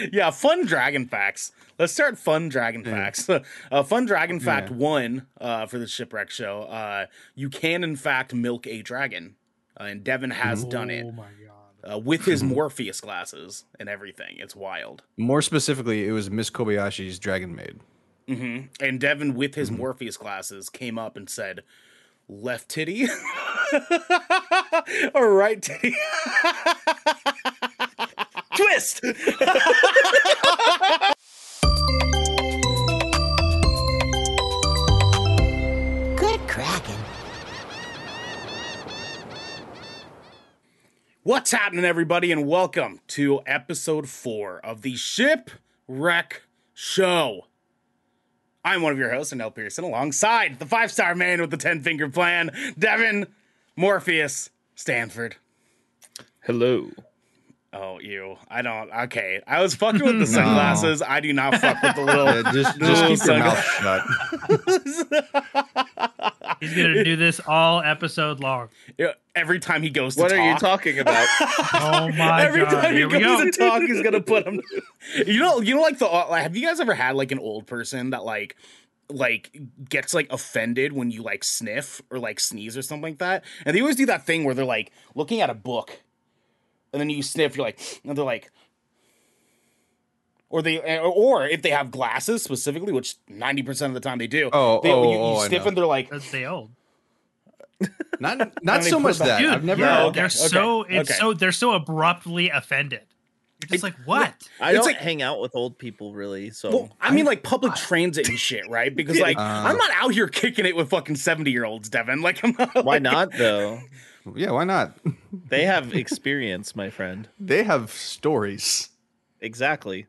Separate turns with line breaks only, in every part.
yeah, fun dragon facts. Let's start fun dragon facts. uh, fun dragon fact
Yeah.
one uh, for the shipwreck show. Uh, you can in fact milk a dragon, uh, and Devin has done it
Oh my god.
uh, with his Morpheus glasses and everything. It's wild.
More specifically, it was Miss Kobayashi's Dragon Maid.
hmm And Devin, with his Morpheus glasses, came up and said, "Left titty or right titty."
Twist.
Good Kraken.
What's happening, everybody, and welcome to episode four of the Shipwreck Show. I'm one of your hosts, Nell Pearson, alongside the five star man with the 10 finger plan, Devin Morpheus Stanford.
Hello.
Oh, you. I don't. Okay. I was fucking with the sunglasses. I do not fuck with the little.
Yeah, just
No,
just keep your mouth shut.
He's gonna do this all episode long.
Every time he goes to
What
talk.
are you talking about?
Oh my
Every
god!
time he
Here we
goes
go.
to talk, he's gonna put him. You know, you know, like the. Like, have you guys ever had like an old person that like, like gets like offended when you like sniff or like sneeze or something like that? And they always do that thing where they're like looking at a book, and then you sniff. You're like, and they're like. Or they, or if they have glasses specifically, which ninety percent of the time they do.
Oh,
they,
oh,
you, you
oh,
sniff and they're like,
That's they old.
Not not so much that.
Dude,
I've never.
Yeah,
okay,
they're
okay,
so it's
okay.
so they're so abruptly offended. You're just like, what?
I
It's
don't
like-
hang out with old people really, so
Well, I mean, like public transit and shit, right? Because like,
Uh,
I'm not out here kicking it with fucking seventy year olds, Devin. Like, I'm not.
why
like-
not though?
Yeah, why not?
They have experience, my friend.
They have stories.
Exactly.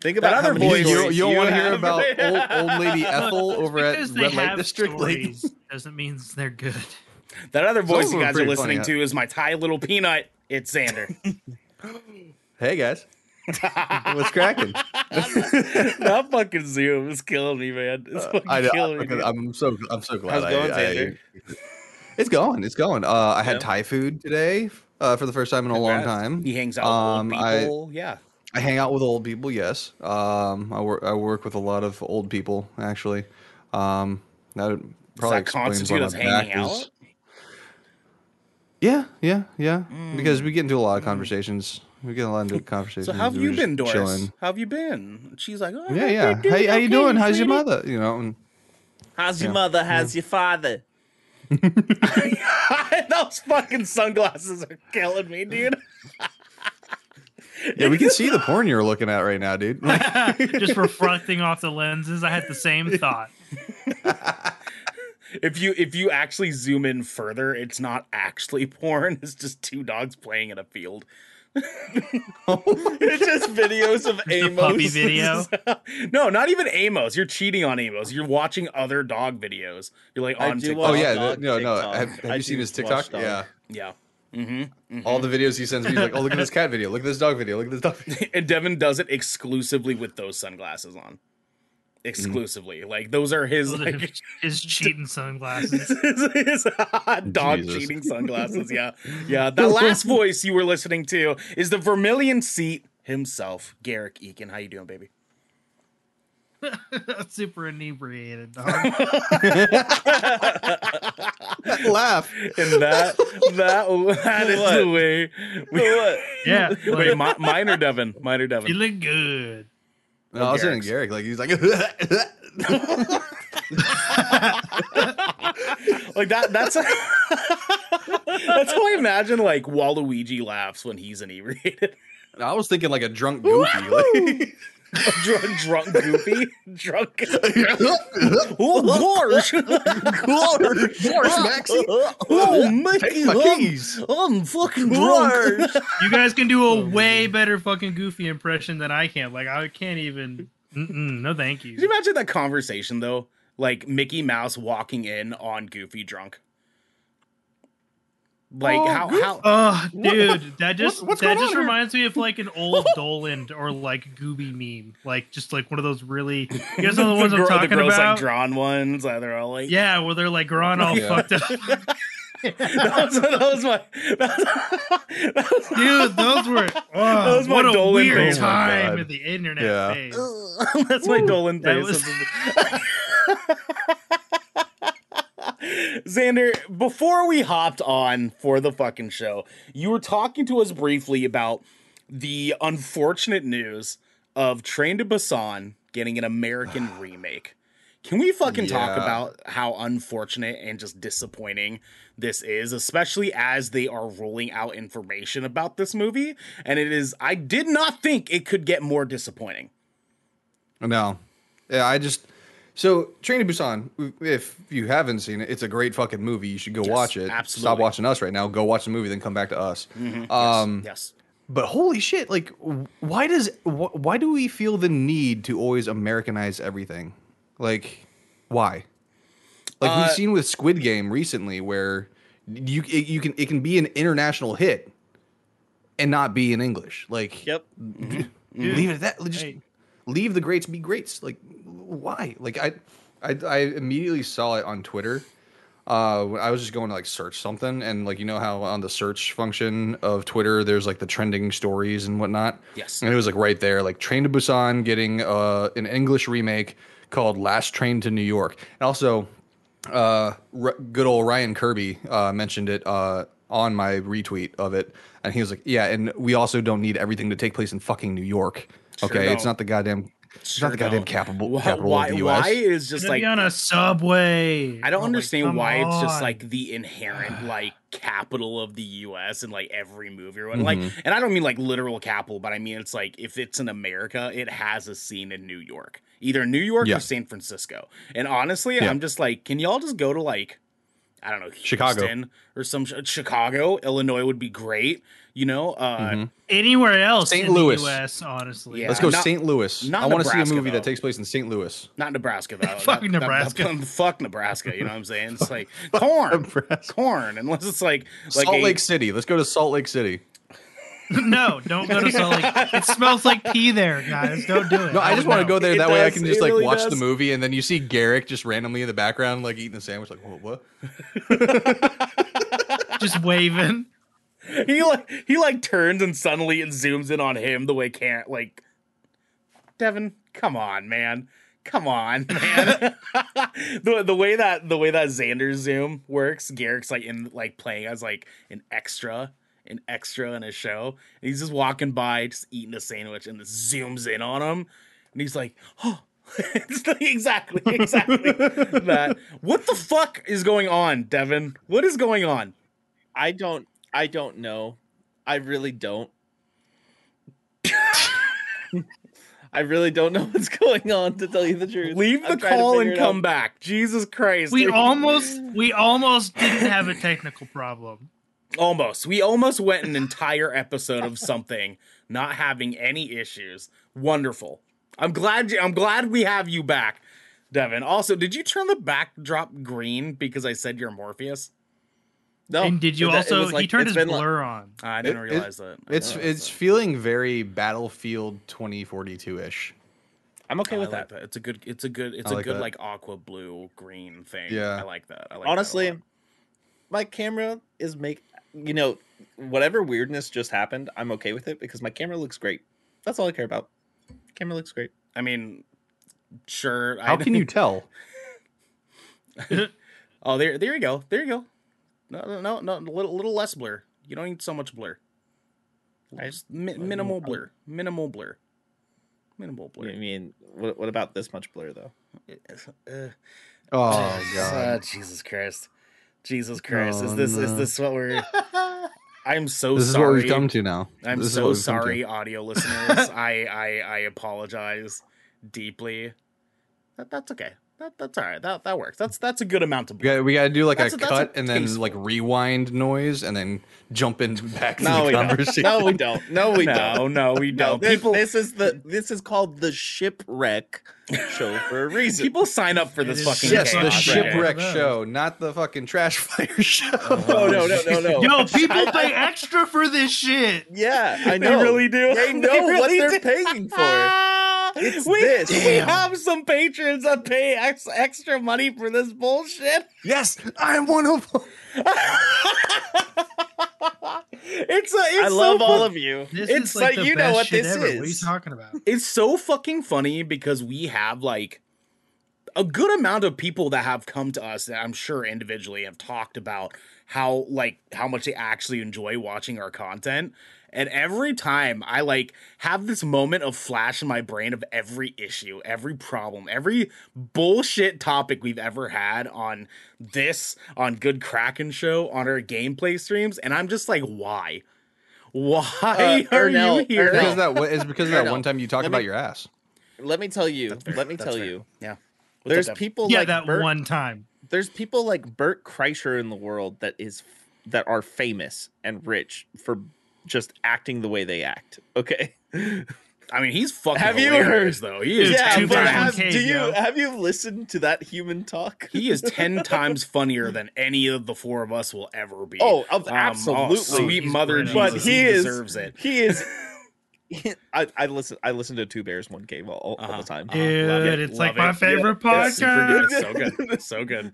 Think
That
about how
other
many
voice-
You, you,
stories
don't want to hear about old, old lady Ethel over at
they
Red Light
have
District? Like,
doesn't mean they're good.
That other voice
Some
you
of them are
guys are listening
funny,
to is my Thai little peanut. It's Xander.
hey guys, what's cracking?
that fucking Zoom is killing me, man. It's uh, fucking
I know.
killing me.
I'm. I'm so I'm so glad.
How's it going,
I, I-
Xander?
It's going. It's going. Uh, I had
Yeah.
Thai food today uh, for the first time in a long time.
He hangs out
Um,
with
I-
old people. yeah.
I hang out with old people. Yes. Um, I work. I work with a lot of old people. Actually, um, that probably
that
explains
constitute as hanging
back is-
out?
Yeah, yeah, yeah. Because we get into a lot of conversations. We get a lot into conversations.
So how have you been, Doris?
chilling.
How have you been? She's like, oh,
Yeah, yeah. How, how you doing? How's your mother? You know. And,
How's your
Yeah.
mother? How's your father?
Those fucking sunglasses are killing me, dude.
yeah, we can see the porn you're looking at right now, dude.
just reflecting off the lenses. I had the same thought.
If you if you actually zoom in further, it's not actually porn. It's just two dogs playing in a field.
oh It's just videos of
Just a puppy
Amos.
video.
no, not even Amos. You're cheating on Amos. You're watching other dog videos. You're like on
do
TikTok.
oh yeah,
dog
no, no.
TikTok.
Have, have you seen his TikTok?
dog.
Yeah.
yeah. Mm-hmm.
All the videos he sends me, he's like, oh look at this cat video, look at this dog video, look at this dog. Video.
and Devin does it exclusively with those sunglasses on. Mm-hmm. Exclusively, like those are his like
His cheating sunglasses.
his, his dog
Jesus.
cheating sunglasses. Yeah, yeah. The last voice you were listening to is the Vermilion Seat himself, Garrick Eakin. How you doing, baby?
Super inebriated dog.
Laugh.
And that that that is the way. We,
What?
Yeah,
Wait,
like,
mi- mine or Devin? Mine or Devin?
feeling good.
No, I was
Garrick's.
Garrick, like he's like,
Like that. That's that's how I imagine like Waluigi laughs when he's inebriated.
I was thinking like a drunk goofy. Like,
drunk, drunk, goofy, drunk. Oh, gosh.
Horse, Maxie.
Oh, Mickey,
Take my
I'm,
keys.
I'm fucking drunk.
You guys can do a oh, way better fucking Goofy impression than I can. Like I can't even. Mm-mm, no, thank
Can you
you.
imagine that conversation though? Like Mickey Mouse walking in on Goofy drunk. Like
Oh,
how
Goof-
how
Oh, dude, that just
what's
that just
on here?
reminds me of like an old Dolan or like Gooby meme, like just like one of those really. You guys know the ones
the,
I'm
gro- the
talking
gross like drawn ones. uh, They're all like
yeah, where they're like drawn all
Yeah.
fucked up.
that was, that was my. That was,
Dude, those were oh,
was my
what a
Dolan
weird
phase.
Oh
time in the internet
Yeah.
phase.
that's my Dolan
that
face.
was-
Xander, before we hopped on for the fucking show, you were talking to us briefly about the unfortunate news of Train to Busan getting an American remake. Can we fucking talk about how unfortunate and just disappointing this is, especially as they are rolling out information about this movie? And it is, I did not think it could get more disappointing.
No. Yeah, I just so Train to Busan. If you haven't seen it, it's a great fucking movie. You should go watch it.
Absolutely.
Stop watching us right now. Go watch the movie, then come back to us. Um,
yes.
but holy shit! Like, why does wh- why do we feel the need to always Americanize everything? Like, why? Like
Uh,
we've seen with Squid Game recently, where you it, you can it can be an international hit and not be in English. Like,
Yep.
leave it at that. Just
Hey.
leave the greats be greats. Like, why? Like, I, I, I immediately saw it on Twitter. Uh, I was just going to like search something, and like you know how on the search function of Twitter, there's like the trending stories and whatnot.
Yes.
and it was like right there, like Train to Busan getting uh an English remake called Last Train to New York, and also uh, R- good old Ryan Kirby uh, mentioned it uh, on my retweet of it, and he was like, "Yeah, and we also don't need everything to take place in fucking New York.
Sure
okay, it's not the goddamn, it's
Sure
not the goddamn
don't.
capital
Why,
capital
why,
of the U.S.
why is just
Gonna
like
be on a subway.
I don't
Oh,
understand
come
why it's just like the inherent like capital of the U.S. in like every movie or what. Like,
Mm-hmm.
and I don't mean like literal capital, but I mean it's like if it's in America, it has a scene in New York, either New York
Yeah.
or San Francisco. And honestly,
Yeah.
I'm just like, can y'all just go to like I don't know
Chicago.
Or some Chicago, Illinois would be great. You know, uh,
anywhere else
St.
in
Louis.
the U.S. Honestly,
Yeah.
Let's go
not-
St. Louis.
not
I want to see a movie
though.
that takes place in St. Louis.
not Nebraska though.
Fuck
That- that-
Nebraska.
that- fuck Nebraska. You know what I'm saying? It's like corn,
Nebraska.
corn. Unless it's like like
Salt
a-
Lake City. Let's go to Salt Lake City.
no, don't go to Salt Lake. It smells like pee there, guys. Don't do it.
No, I just want to go there.
It
That way I can just like
really
watch
does.
the movie, and then you see Garrick just randomly in the background, like eating a sandwich. Like, what? what?
just waving.
he like he like turns and suddenly it zooms in on him the way can't like Devin, come on, man. Come on, man. the the way that the way that Xander zoom works, Garrick's like in like playing as like an extra, an extra in a show. And he's just walking by, just eating a sandwich, and this zooms in on him, and he's like, oh. exactly, exactly that. What the fuck is going on, Devin? What is going on?
I don't. I don't know. I really don't. I really don't know what's going on. To tell you the truth,
Leave the
I'm
call and come
out.
back. Jesus Christ.
We almost, we almost didn't have a technical problem.
almost. We almost went an entire episode of something not having any issues. Wonderful. I'm glad you, I'm glad we have you back, Devin. Also, did you turn the backdrop green because I said you're Morpheus?
No,
and did you
it- it
also?
was
he turned his
been like-
blur on.
I didn't
It- it-
realize that. I
It's it's
that.
feeling very Battlefield 2042 ish.
I'm okay
I
with
like
that.
that. It's a good. It's a good. It's
I
a
like
good
that.
like aqua blue green thing.
Yeah.
I like that. I like
Honestly,
lot.
my camera is make. You know, whatever weirdness just happened, I'm okay with it because my camera looks great. That's all I care about. Camera looks great.
I mean, sure.
How
I,
can you tell?
Oh, there, there you go. There you go. No, no, no, no. A little, little less blur. You don't need so much blur.
I
Just mi- minimal blur. Minimal blur. Minimal blur.
I mean, what, what about this much blur though?
Uh,
Oh
uh,
god.
Jesus Christ. Jesus Christ. is
Oh,
this is this what we're I'm so
This is
sorry.
what we've come to now.
I'm
This
so
what we've come to.
sorry, audio listeners. I, I I apologize deeply. That, that's okay. That, that's all right. That that works. That's that's a good amount of
We
blur.
got, we got to do like
That's
a
a-
cut
a
and then
tasteful-
like rewind noise and then jump in back to
No,
the
we don't.
conversation.
No, we don't. No, we
no,
don't.
no, we don't.
this,
people
this is the this is called the shipwreck show for a reason.
people sign up for this
is
fucking
Yes, the
chaos,
ship
right?
shipwreck show, not the fucking trash fire show.
Oh no no no no!
Yo, people pay extra for this shit.
Yeah, I know.
They really do.
They know what
really
they're
do.
paying for. It's
we,
this.
we
Damn.
have some patrons that pay ex- extra money for this bullshit.
Yes, I am one of them.
It's a, it's
I
so
love all
fu-
of you.
This
It's
is like
like,
the
you know what this
ever. What are you talking about?
it's so fucking funny because we have like a good amount of people that have come to us that I'm sure individually have talked about how like how much they actually enjoy watching our content. And every time I like have this moment of flash in my brain of every issue, every problem, every bullshit topic we've ever had on this, on Good Kraken Show, on our gameplay streams, and I'm just like, why? Why
Uh,
are
Ernell,
you here?
Because that it's because of that one time you talked
Let me-
about your ass.
Let me tell you. Let me tell
fair.
you.
Yeah.
There's
up,
people
yeah,
like
that
Bert,
one time.
There's people like Bert Kreischer in the world that is that are famous and rich for just acting the way they act. Okay.
I mean, he's fucking
Have you
heard, though. He is
yeah,
two
but
times
have,
cave,
do you
yo.
have you listened to that human talk?
he is ten times funnier than any of the four of us will ever be.
Oh,
Um,
absolutely.
sweet
He's
mother. Jesus,
But
he,
he is-
deserves it.
He is. I, I listen. I listen to Two Bears One Cave all, all
Uh-huh.
the time.
Uh,
Dude,
it,
it's like
love
my favorite
Yeah, super
podcast.
good. So good, so good.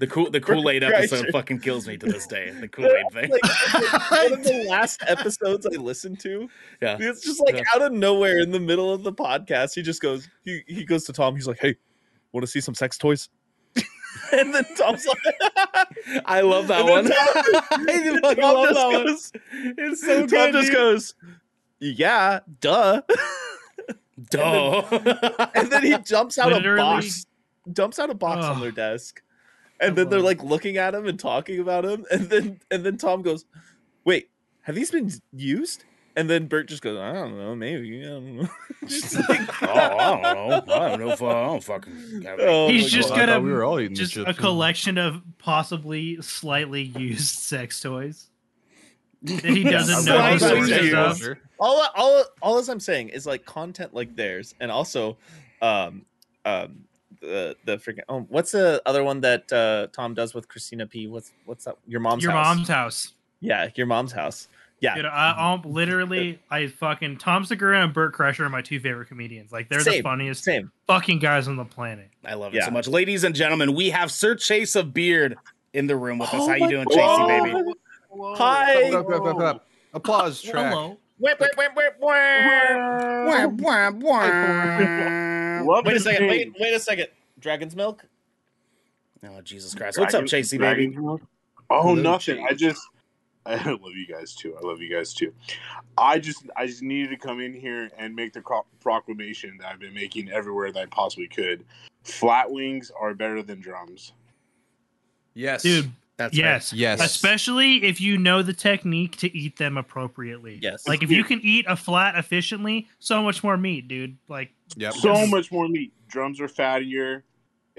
The cool, the Kool Aid episode fucking kills me to this day. The Kool Aid thing.
Like, one of the last episodes I listened to,
yeah,
it's just like
Yeah.
out of nowhere in the middle of the podcast, he just goes, he, he goes to Tom, he's like, Hey, want to see some sex toys? and then Tom's like,
I love that one.
then
I fucking
Tom
love
just
that one. It's so
Tom
good.
just
dude.
goes, Yeah, duh.
Duh.
and then he jumps out a box, dumps out a box on their desk, and then they're like looking at him and talking about him, and then and then Tom goes, "Wait, have these been used?" And then Bert just goes, "I don't know, maybe." I don't know. just like,
oh, I don't know. I don't know if uh, I don't fucking. Have
Oh
He's
my
just
I
gonna
we were all eating
just a collection of possibly slightly used sex toys that he doesn't know
Slightly
sources of.
all all all as I'm saying is like content like theirs, and also, um, um, the the freaking oh, what's the other one that uh Tom does with Christina P? What's what's that? Your mom's
Your
house.
mom's house.
Yeah, your mom's house. Yeah,
Dude, I, um, literally, I fucking Tom Segura and Bert Kreischer are my two favorite comedians. Like, they're the funniest
same.
fucking guys on the planet.
I love it so much, ladies and gentlemen. We have Sir Chase of Beard in the room with us.
Oh
How you doing, Chasey baby?
Hi.
Up, up, up, up. Applause track.
Hello.
Wait, wait, wait, wait, wait.
Wah, wah, wah.
Love
Wait a second.
name.
Wait, wait a second. Dragon's milk.
Oh Jesus Christ! What's up,
Dragon-
Chasey baby?
Milk? Oh,
Hello,
nothing. I just I love you guys too. I love you guys too. I just I just needed to come in here and make the proclamation that I've been making everywhere that I possibly could. Flat wings are better than drums.
Yes.
Dude,
That's
yes.
Yes.
Especially if you know the technique to eat them appropriately.
Yes.
Like, if you can eat a flat efficiently, so much more meat, dude. Like,
Yep.
So much more meat. Drums are fattier.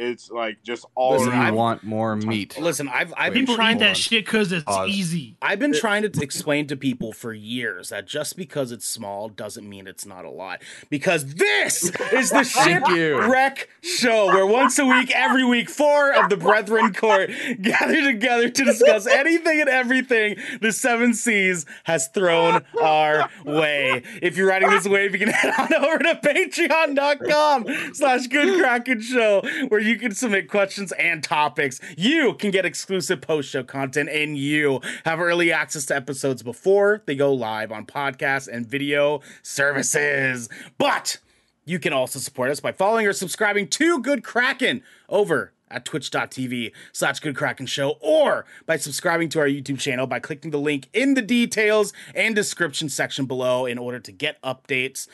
It's like just all
Listen,
around.
I've-
want more meat.
Listen, I've I've
Wait,
been trying
eat
to
that shit because it's
Pause.
easy.
I've been trying to explain to people for years that just because it's small doesn't mean it's not a lot. Because this is the
Thank you.
Shipwreck Show, where once a week, every week, four of the Brethren Court gather together to discuss anything and everything the Seven Seas has thrown our way. If you're riding this wave, you can head on over to patreon.com slash good kraken show, where you can submit questions and topics. You can get exclusive post-show content, and you have early access to episodes before they go live on podcast and video services. But you can also support us by following or subscribing to Good Kraken over at twitch.tv slash good kraken show or by subscribing to our youtube channel by clicking the link in the details and description section below in order to get updates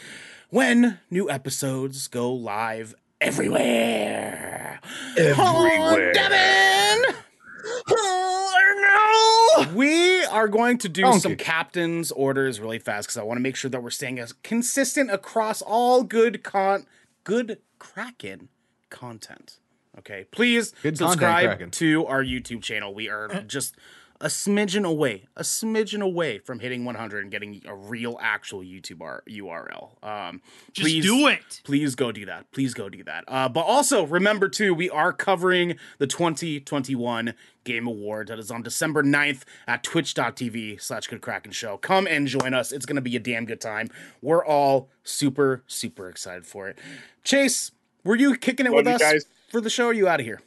when new episodes go live everywhere everywhere Oh, devin we are going to do
Donkey.
some captain's orders really fast because I want to make sure that we're staying as consistent across all good con good Kraken content. Okay, please
Good
subscribe
Kraken.
to our YouTube channel. We are uh, just a smidgen away, a smidgen away from hitting 100 and getting a real actual YouTube R- URL. Um,
Just
please,
do it.
Please go do that. Please go do that. Uh, but also remember too, we are covering the 2021 Game Awards. That is on December 9th at twitch.tv slash good Kraken show. Come and join us. It's gonna be a damn good time. We're all super, super excited for it. Chase, were you kicking it
Love
with
you
us
guys.
for the show? Or are you out of here?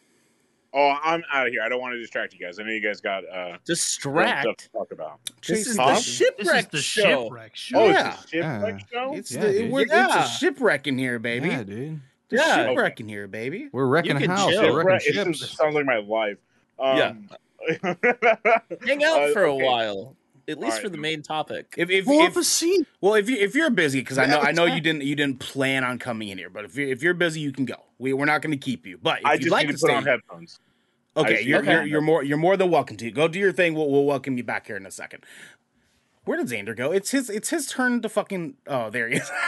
Oh, I'm out of here. I don't want to distract you guys. I know you guys got uh real stuff
Distract.
to talk about.
Chase,
This is
Huh?
the
This is
shipwreck
the
show.
shipwreck show.
Oh,
Yeah.
it's a shipwreck show.
it's,
Yeah,
the,
dude.
we're, it's a shipwreck in here, baby.
Yeah, dude.
There's
Yeah.
shipwreck in here, baby.
We're wrecking a house.
chill.
We're wrecking
it
ships.
sounds like my life. Um,
Hang out
Uh,
for a while, at least
Alright.
for the main topic.
If if,
Pull
if
up a seat.
well, if you if you're busy, because I know I know you didn't you didn't plan on coming in here, but if you if you're busy, you can go. We we're not going to keep you, but if
I
you'd
just
like
need
to
to put
stay,
on headphones. I
okay, you're,
need to
you're you're more you're more than welcome to go do your thing. We'll we'll welcome you back here in a second. Where did Xander go? It's his it's his turn to fucking oh there he is.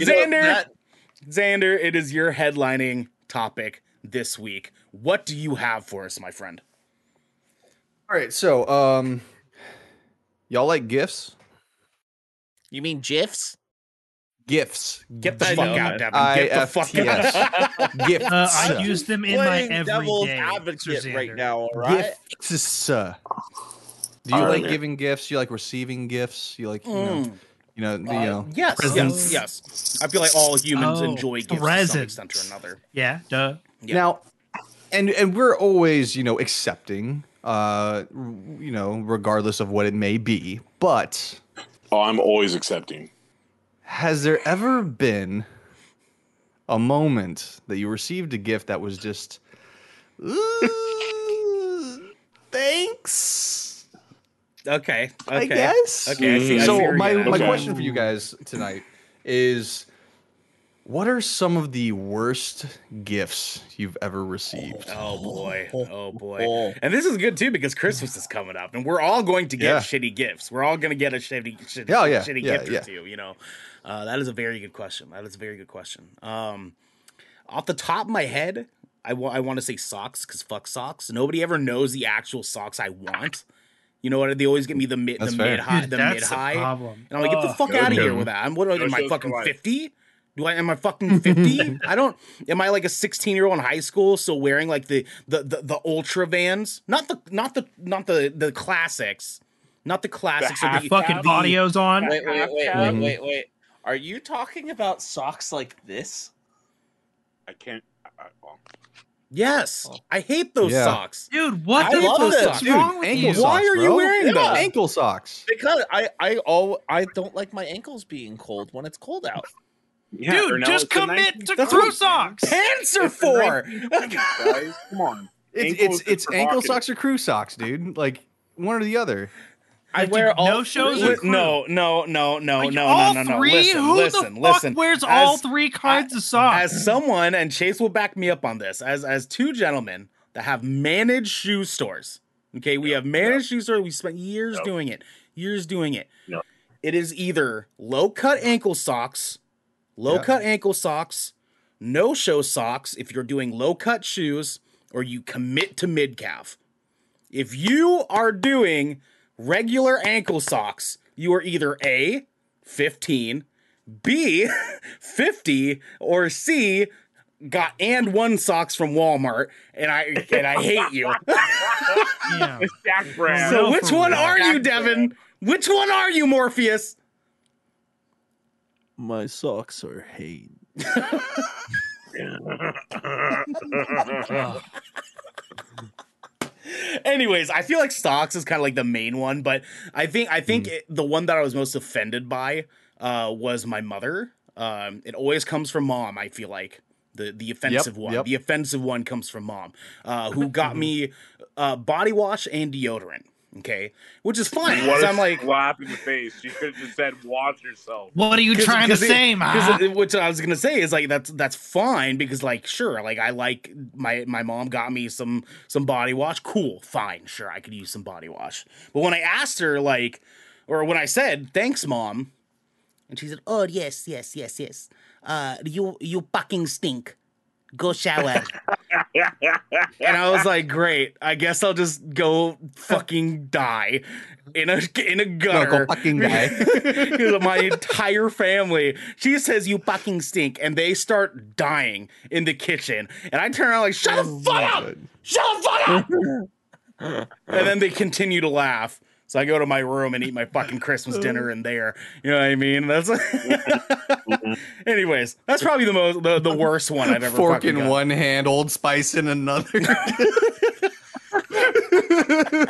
Xander
that-
Xander, it is your headlining topic this week. What do you have for us, my friend?
All right, so um, y'all like gifs?
you mean GIFs?
Gifts.
Get the
I
fuck
know.
out, Devin. Get the fuck out.
Gifts.
Uh, I use them in my
Playing devil's
everyday.
advocate right now, all right?
Gifts. uh, Do you
All
like
right.
giving gifts? You like receiving gifts? You like you know,
Mm.
you know, you
Uh,
know.
yes,
Presents.
yes, yes. I feel like all humans
Oh,
enjoy gifts to some extent or another.
Yeah, duh.
Yeah.
Now, and and we're always you know accepting, uh, you know, regardless of what it may be. But
Oh, I'm always accepting.
Has there ever been a moment that you received a gift that was just, "Ooh, thanks?
Okay, okay.
I guess.
Okay, I see. I see
so my my question for you guys tonight is, what are some of the worst gifts you've ever received?
Oh boy, oh boy.
Oh.
And this is good too because Christmas is coming up, and we're all going to get
Yeah.
shitty gifts. We're all going to get a shitty, shitty,
Yeah, yeah,
shitty
yeah,
gift
yeah.
or two. You know, uh, that is a very good question. That is a very good question. Um, off the top of my head, I want I want to say socks because fuck socks. Nobody ever knows the actual socks I want. You know what? They always give me the mid, the
That's fair.
mid high, the mid
that's the
high.
problem.
And I'm like, get the fuck
no
out of here with that. I'm what am
No
I fucking fifty? Do I am I fucking fifty? I don't. Am I like a sixteen year old in high school still wearing like the the the, the ultra vans? Not the not the not the the classics. Not the classics. or
half
the,
Fucking
the-
audio's on.
Wait, wait, wait, wait, wait, wait. Are you talking about socks like this?
I can't. I, I, well,
Yes, I hate those
Yeah.
socks.
Dude, what
I
the
love
fuck's
them.
wrong with you?
socks,
Why are you wearing
Yeah.
those?
Ankle socks.
Because I, I all I don't like my ankles being cold when it's cold out.
Yeah,
Dude,
or
just
it's the
commit to
1920s,
crew socks.
Pants are
It's
for.
1920s, guys. Come on.
It's
Ankle
it's it's ankle socks or crew socks, dude. Like one or the other.
I
Like,
wear all
no shows
three.
Li- no, no, no, no,
Like,
no, no, no, no.
three?
Listen,
Who
listen,
the fuck
listen.
wears all three kinds of socks?
as someone and Chase will back me up on this as as two gentlemen that have managed shoe stores. Okay, we have managed shoe stores. We spent years
Yep.
doing it. Years doing it.
Yep.
It is either low cut ankle socks, low
Yeah.
cut ankle socks, no show socks if you're doing low cut shoes, or you commit to mid calf. If you are doing regular ankle socks, you are either A, 15, B, 50, or C, got and one socks from Walmart, and I and I hate you.
yeah.
Jack Brown.
so which one
real.
are you, Devin? Which one are you, Morpheus?
My socks are hate.
Anyways, I feel like stocks is kind of like the main one, but I think I think it- the one that I was most offended by uh, was my mother. Um, it always comes from mom. I feel like the the offensive one.
yep.
The offensive one comes from mom, uh, who got me uh, body wash and deodorant. Okay, which is fine.
What
'cause
a
I'm like,
slap in the face. You could have just said, "Watch yourself."
What are you trying to
say,
say,
'cause
ma?
it- What I was gonna say is like that's that's fine because like sure like I like my my mom got me some some body wash cool fine sure I could use some body wash but when I asked her like or when I said thanks mom and she said oh yes yes yes yes uh you you fucking stink go shower and I was like, great. I guess I'll just go fucking die in a in a
No,
gutter.
go fucking die.
Because my entire family, she says you fucking stink, and they start dying in the kitchen. And I turn around like, shut the oh fuck up! Shut the fuck up! and then they continue to laugh. So I go to my room and eat my fucking Christmas dinner in there. You know what I mean? That's anyways. That's probably the most the, the worst one I've ever
Fork in
got.
one hand, Old Spice in another.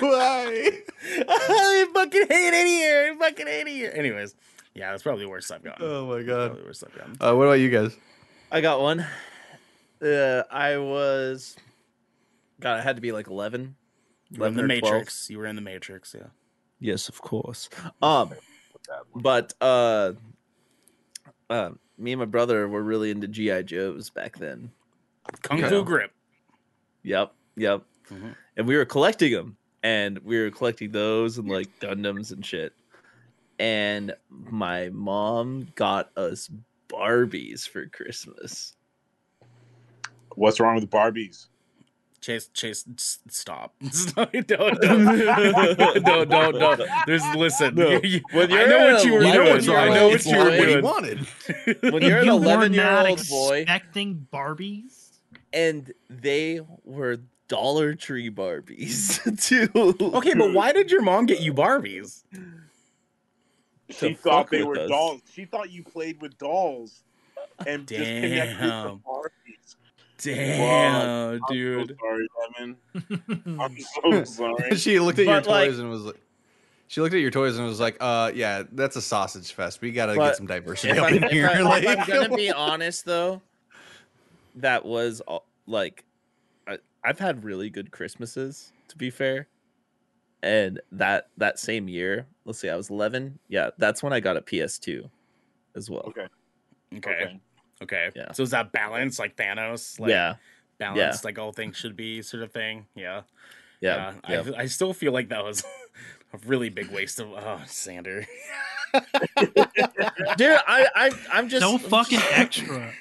Why?
I fucking hate it here. I fucking hate it here. Anyways, yeah, that's probably the worst I've gotten.
Oh my god.
the worst I've gotten.
Uh, what about you guys?
I got one. Uh, I was. God, I had to be like eleven.
You were in the
11 or 12.
Matrix. You were in the Matrix. Yeah.
Yes, of course. Um, but uh, uh, me and my brother were really into GI Joes back then.
Kung Fu Grip.
Yep, yep.
Mhm.
And we were collecting them, and we were collecting those and like Gundams and shit. And my mom got us Barbies for Christmas.
What's wrong with Barbies?
Chase, Chase, stop! don't, don't, don't, don't, don't, don't. There's listen.
No.
you- you-
When
I
you're
know what you were
11
doing.
year
I know what you were
boy-
what he
doing.
wanted.
When you're an
you were
11 year
not
old boy,
expecting Barbies.
and they were Dollar Tree Barbies too.
Okay, but why did your mom get you Barbies?
She thought they were
us.
dolls. She thought you played with dolls and disconnected from to
Damn.
Barbies.
Damn,
I'm
dude.
so sorry, Evan. I'm so sorry.
she looked at your
like-
toys and was like, she looked at your toys and was like, uh, yeah, that's a sausage fest. We gotta
But
get some diversity up
I'm,
in
if,
here.
I,
like,
if I'm gonna be honest though, that was all- like, I, I've had really good Christmases to be fair, and that that same year, let's see, I was 11. Yeah, that's when I got a PS2 as well.
Okay.
Okay.
Okay.
Okay.
Yeah.
So is that balance like Thanos? Like
yeah,
balance like all things should be sort of thing. Yeah.
yeah, yeah.
I, I still feel like that was a really big waste of oh Xander.
Dude, I, I, I'm just
so fucking extra.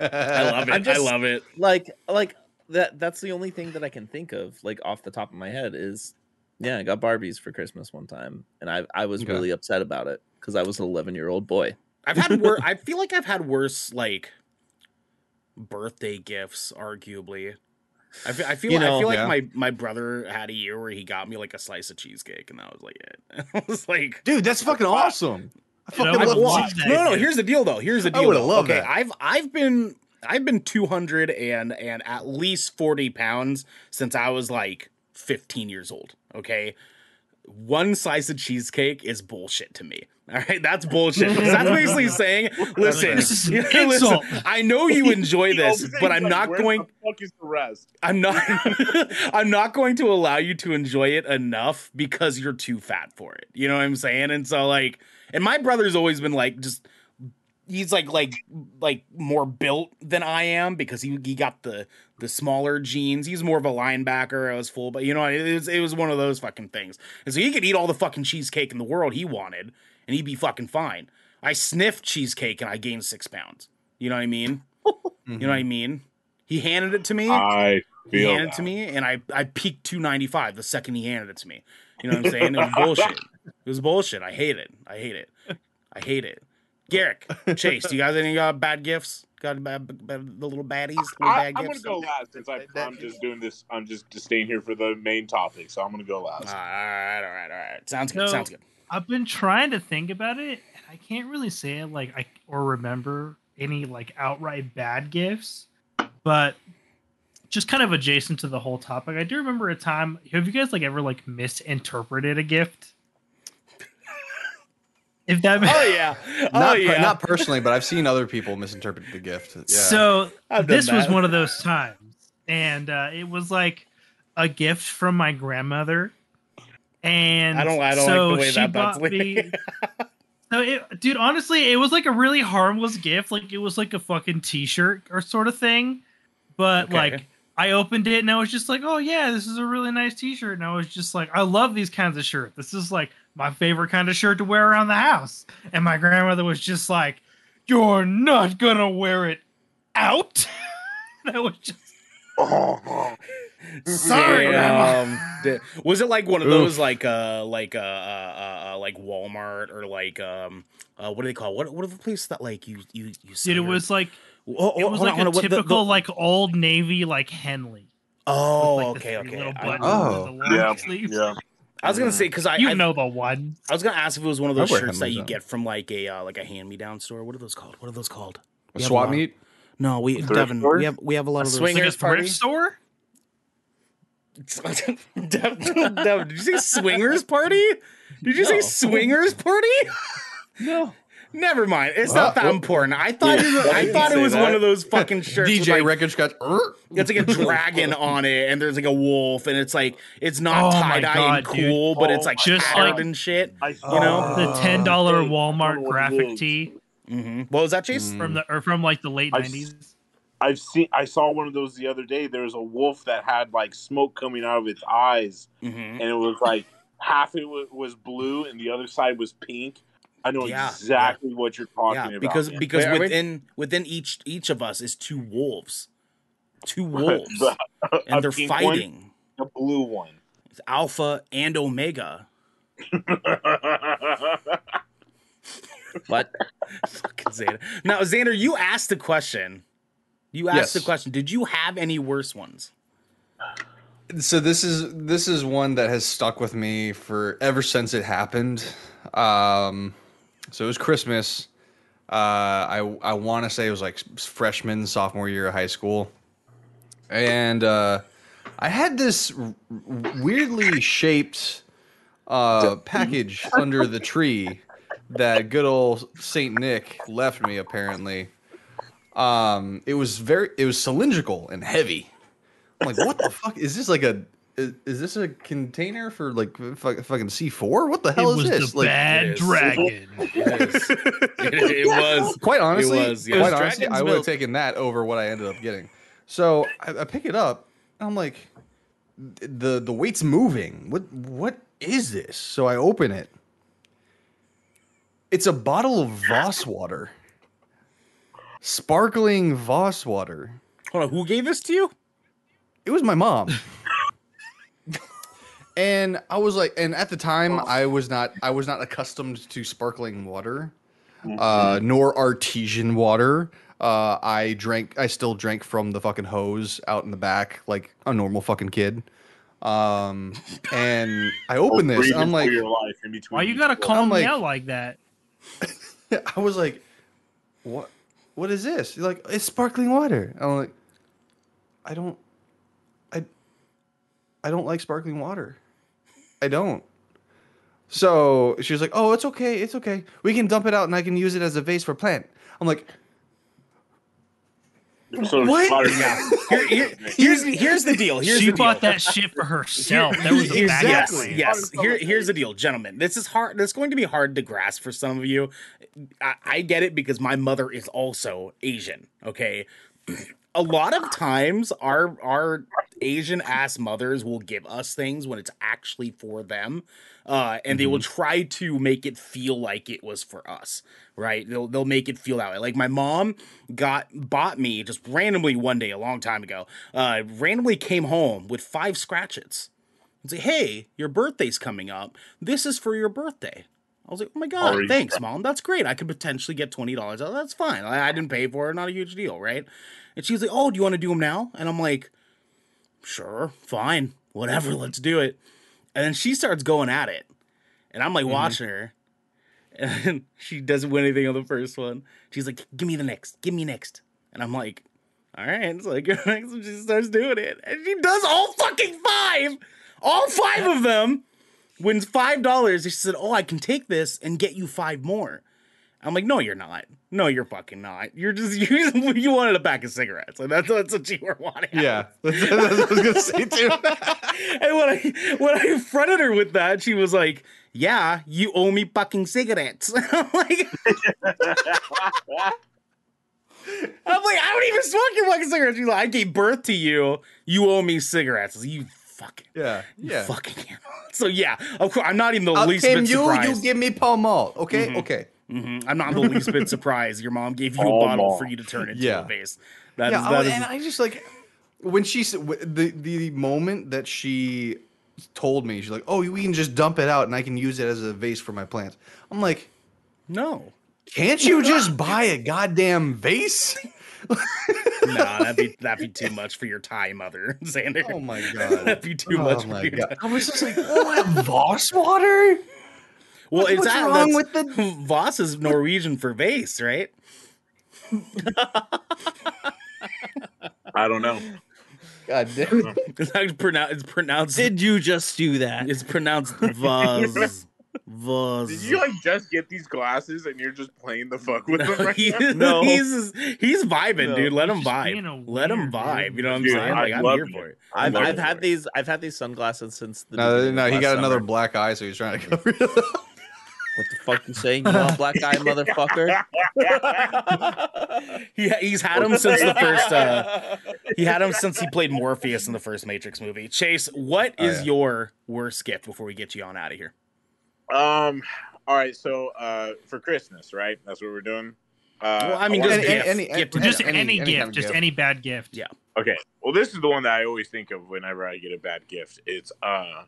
I love it.
I'm just-
I love it.
like like that that's the only thing that I can think of like off the top of my head is yeah, I got Barbies for Christmas one time and I I was
Okay.
really upset about it cuz I was an 11-year-old boy.
I've had wor- I feel like I've had worse like birthday gifts, arguably. I feel, I feel,
You
I feel like
Yeah.
my, my brother had a year where he got me like a slice of cheesecake, and that was like it. I was like,
Dude, that's fucking awesome. I
You know,
fucking love
well,
love
no, no, no. Here's the deal, though. Here's the
I
deal.
would've
though.
loved
okay,
that.
I've I've been I've been 200 and and at least 40 pounds since I was like 15 years old. Okay, one slice of cheesecake is bullshit to me. All right, that's bullshit. That's basically saying, listen,
This is an
you know,
insult.
I know you enjoy this, but I'm not going.
Fuck is the rest?
I'm not. I'm not going to allow you to enjoy it enough because you're too fat for it. You know what I'm saying? And so like, and my brother's always been like just. He's like like like more built than I am because he he got the the smaller jeans. He's more of a linebacker. I was full, but you know it was it was one of those fucking things. And so he could eat all the fucking cheesecake in the world he wanted, and he'd be fucking fine. I sniffed cheesecake and I gained six pounds. You know what I mean? You know what I mean? He handed it to me
I
he
feel
handed it to me, and I I peaked 295 the second he handed it to me. You know what I'm saying? It was bullshit. It was bullshit. I hate it. I hate it. I hate it. Garrick, Chase, do you guys any uh, bad gifts? Got bad, bad, the little baddies, little
I,
bad
I'm gonna
gifts.
go last since I, I'm just doing this. I'm just, just staying here for the main topic, so I'm gonna go
All
last.
right, all right, all right. Sounds good.
No.
Sounds good.
I've been trying to think about it, and I can't really say it like I or remember any like outright bad gifts, but just kind of adjacent to the whole topic. I do remember a time. Have you guys like ever like misinterpreted a gift? If that
Oh yeah. Oh
not, per-
yeah.
not personally, but I've seen other people misinterpret the gift. Yeah.
So this was one of those times, and uh, it was like a gift from my grandmother. And
I don't. I don't
so
like the way
she
that
bought me. So, it, dude, honestly, it was like a really harmless gift. Like it was like a fucking T-shirt or sort of thing. But
Okay.
like, I opened it and I was just like, "Oh yeah, this is a really nice T-shirt." And I was just like, "I love these kinds of shirts. This is like my favorite kind of shirt to wear around the house." And my grandmother was just like, "You're not gonna wear it out." and I was just
Oh,
Sorry, Grandma.
Damn. Was it like one of those like uh like uh, uh, uh like Walmart or like um uh what do they call what what are the places that like you you you
Dude, it was like
Oh, oh,
it was
hold on,
like a
on, what the- the-
typical like old navy like Henley.
oh
with, like,
okay okay
little
I,
Oh.
and the long
yeah,
sleeves.
yeah.
I was gonna say because I
You
I,
know the one.
I was gonna ask if it was one of those shirts that you
on.
get from like a uh, like a hand me down store what are those called what are those called
A swap
lot-
meet.
no we Devin
store?
we have we have a lot
A
of those
swing-
Like
Swingers party?
thrift store?
Devin, Devin, did you say swingers party did you say swingers party
No.
Never mind. It's
Well,
not that
well-
important. I thought
Yeah,
it was, I thought it was one of those fucking shirts. with,
DJ
like,
Record Scratch. er,
It's like a dragon on it, and there's like a wolf, and it's like it's not
Oh my
tie dye and
God, dude.
cool, but
Oh
it's like
Just
tattered
like-
and shit.
I
You know?
The ten dollar
Hey, I
Walmart
don't know what it
graphic
is.
tee
hmm What was that, Chase?
Mm.
from the or from like the late
I've
nineties.
I've seen. I saw one of those the other day. There was a wolf that had like smoke coming out of its eyes,
hmm
and it was like half it was, was blue and the other side was pink. I know
Yeah,
exactly what you're talking
Yeah,
about.
because
man.
because
Wait, are we-
within within each each of us is two wolves, two wolves, and they're
pink one,
fighting.
a blue one.
It's Alpha and Omega.
What?
Fucking Xander. Now, Xander, you asked the question. You asked
Yes.
the question. Did you have any worse ones?
so this is this is one that has stuck with me for ever since it happened. Um, so it was Christmas. Uh, I I want to say it was like freshman sophomore year of high school, and uh, I had this r- weirdly shaped uh, package under the tree that good old Saint Nick left me. Apparently, um, it was very it was cylindrical and heavy. I'm like, what the fuck is this? Like a is, is this a container for like fucking C4? What the hell is
was
this?
the
Like,
bad
it is.
dragon.
It, is. it, it was.
quite honestly,
was, yeah.
quite honestly,
Dragon's
I would have taken that over what I ended up getting. So I, I pick it up, and I'm like, the the weight's moving. What what is this? So I open it. It's a bottle of Voss water, sparkling Voss water.
Hold on, who gave this to you?
It was my mom. and I was like, and at the time, I was not, I was not accustomed to sparkling water, uh, nor artesian water. Uh, I drank, I still drank from the fucking hose out in the back, like a normal fucking kid. Um, and I opened this, and I'm like,
your life in
Why you gotta
one.
call me
like-
out like that?
I was like, what? What is this? You're like, it's sparkling water. I'm like, I don't, I, I don't like sparkling water. I don't. So she was like, oh, it's okay, it's okay. We can dump it out and I can use it as a vase for plant. I'm like,
So
What?
water-
Here- here- here's here's the deal. Here's
she
the
bought that shit for herself.
Here-
that was a
here's-
bad
yes, yes. Here, here's the deal, gentlemen. This is hard. This is going to be hard to grasp for some of you. I, I get it because my mother is also Asian. Okay, a lot of times our our Asian ass mothers will give us things when it's actually for them, uh, and they will try to make it feel like it was for us. Right? They'll they'll make it feel that way. Like my mom got bought me just randomly one day a long time ago. Uh, randomly came home with five scratchets and say, "Hey, your birthday's coming up. This is for your birthday." I was like, "Oh my god, thanks, mom. That's great. I could potentially get twenty dollars. Oh, that's fine. I, I didn't pay for it. Not a huge deal, right?" And she's like, "Oh, do you want to do them now?" And I'm like, "Sure, fine, whatever. Let's do it." And then she starts going at it, and I'm like mm-hmm. watching her, and she doesn't win anything on the first one. She's like, "Give me the next. Give me next." And I'm like, "All right." So I go next, and she starts doing it, and she does all fucking five, all five of them. Wins five dollars. She said, "Oh, I can take this and get you five more." I'm like, "No, you're not. No, you're fucking not. You're just you you wanted a pack of cigarettes. Like that's that's what you were wanting."
yeah, that's, that's what I was gonna say too.
And when I when I fronted her with that, she was like, "Yeah, you owe me fucking cigarettes." I'm like, I'm like, I don't even smoke your fucking cigarettes. She's like, I gave birth to you. You owe me cigarettes. Like, you fucking,
yeah, yeah.
fucking. animal." So yeah, of course, I'm not even the
I'll
least
tame
bit
you,
surprised.
you give me Pall Mall. Okay, mm-hmm. okay.
Mhm. I'm not the least bit surprised. Your mom gave you a
Oh,
bottle
Mom.
for you to turn into
Yeah.
a vase. That
yeah,
is-
I-
that is-
and I just like, when she s- w- the the moment that she told me she's like, "Oh, we can just dump it out and I can use it as a vase for my plants." I'm like,
No.
"Can't you just buy a goddamn vase?"
No, that'd be that'd be too much for your Thai mother, Xander.
Oh my god, that'd
be too
Oh
much
my
for your
god.
Thai-
I was just like, "What? Voss water?"
Well,
What's
it's that,
wrong with the-
Voss is Norwegian for vase, right?
I don't know.
God damn it.
It's actually pronounced. It's pronounced.
Did you just do that?
it's pronounced Vaz. Vaz.
Did you like just get these glasses and you're just playing the fuck with them right
He-
now?
No.
he's he's vibing,
No.
dude. Let him
He's
vibe. Let him vibe. You know what I'm
Dude,
saying?
I
Like I'm
love
here
it.
for it.
I've, I've
it.
had these I've had these sunglasses since the
No, no, he
last
got another black eye, so he's trying to cover it up.
What the fuck you saying? You want black guy, motherfucker?
He he's had him since the first. uh He had him since he played Morpheus in the first Matrix movie. Chase, what is Oh,
yeah.
your worst gift before we get you on out of here?
Um. All right. So, uh, for Christmas, right? That's what we're doing. Uh,
Well, I mean,
want-
just
Any-
gift.
any-
gift
any-
just
in
any,
general.
any- any
gift,
kind of
just
gift.
any bad gift.
Yeah.
Okay. Well, this is the one that I always think of whenever I get a bad gift. It's uh,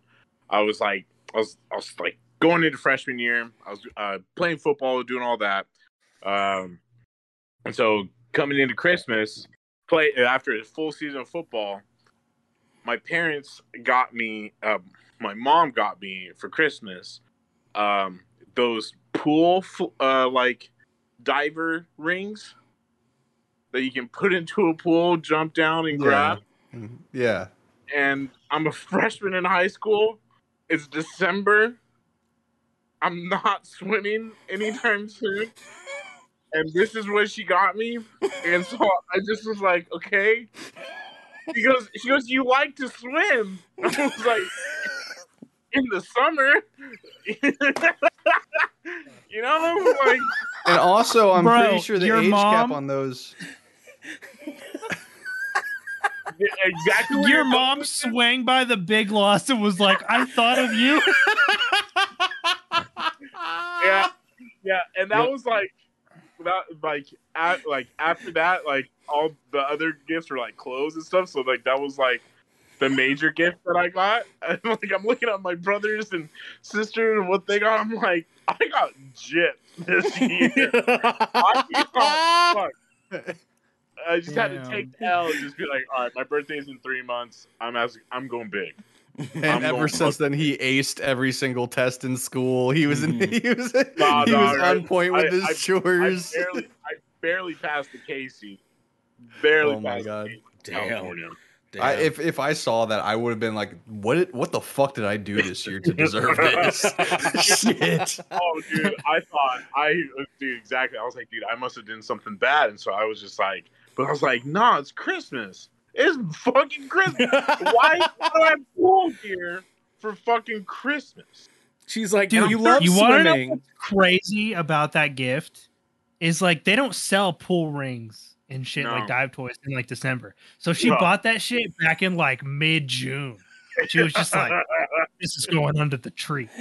I was like, I was, I was like going into freshman year. I was uh playing football, doing all that. Um, and so coming into Christmas, play after a full season of football, my parents got me. Uh, my mom got me for Christmas, um, those pool uh like diver rings that you can put into a pool, jump down and
Yeah.
grab.
Yeah.
And I'm a freshman in high school. It's December. I'm not swimming anytime soon. And this is what she got me. And so I just was like, okay. She goes, she goes, you like to swim. I was like, in the summer. you know, like
And also, I'm
Bro,
pretty sure the
your
age cap on those.
exactly
Your mom swang by the Big Lots and was like, I thought of you.
yeah, yeah, and that was like that like at, like after that, like all the other gifts were like clothes and stuff. So like that was like the major gift that I got. And like I'm looking at my brothers and sisters and what they got. I'm like, I got gypped this year. I got. I just had to take the L and just be like, all right, my birthday's in three months. I'm asking, I'm going big.
And
I'm
ever since then, he aced every single test in school. He was in,
Mhm.
he was
Nah,
he
dog,
was
I-
on point with
I-
his
I- I
chores.
barely, I barely passed the CAHSEE. Barely
Oh my
passed
God.
the CAHSEE.
Damn.
California.
I,
Damn.
if if I saw that, I would have been like, "What? What the fuck did I do this year to deserve this?" Shit.
Oh, dude, I thought I, dude, exactly. I was like, dude, I must have done something bad, and so I was just like, but I was like, nah, it's Christmas. It's fucking Christmas. Why do I have pool gear for fucking Christmas?
She's like,
Dude,
you love
you wanna know
swimming.
what's crazy about that gift is like they don't sell pool rings and shit
No.
like dive toys in like December. So she
No.
bought that shit back in like mid June. She was just like, "This is going under the tree."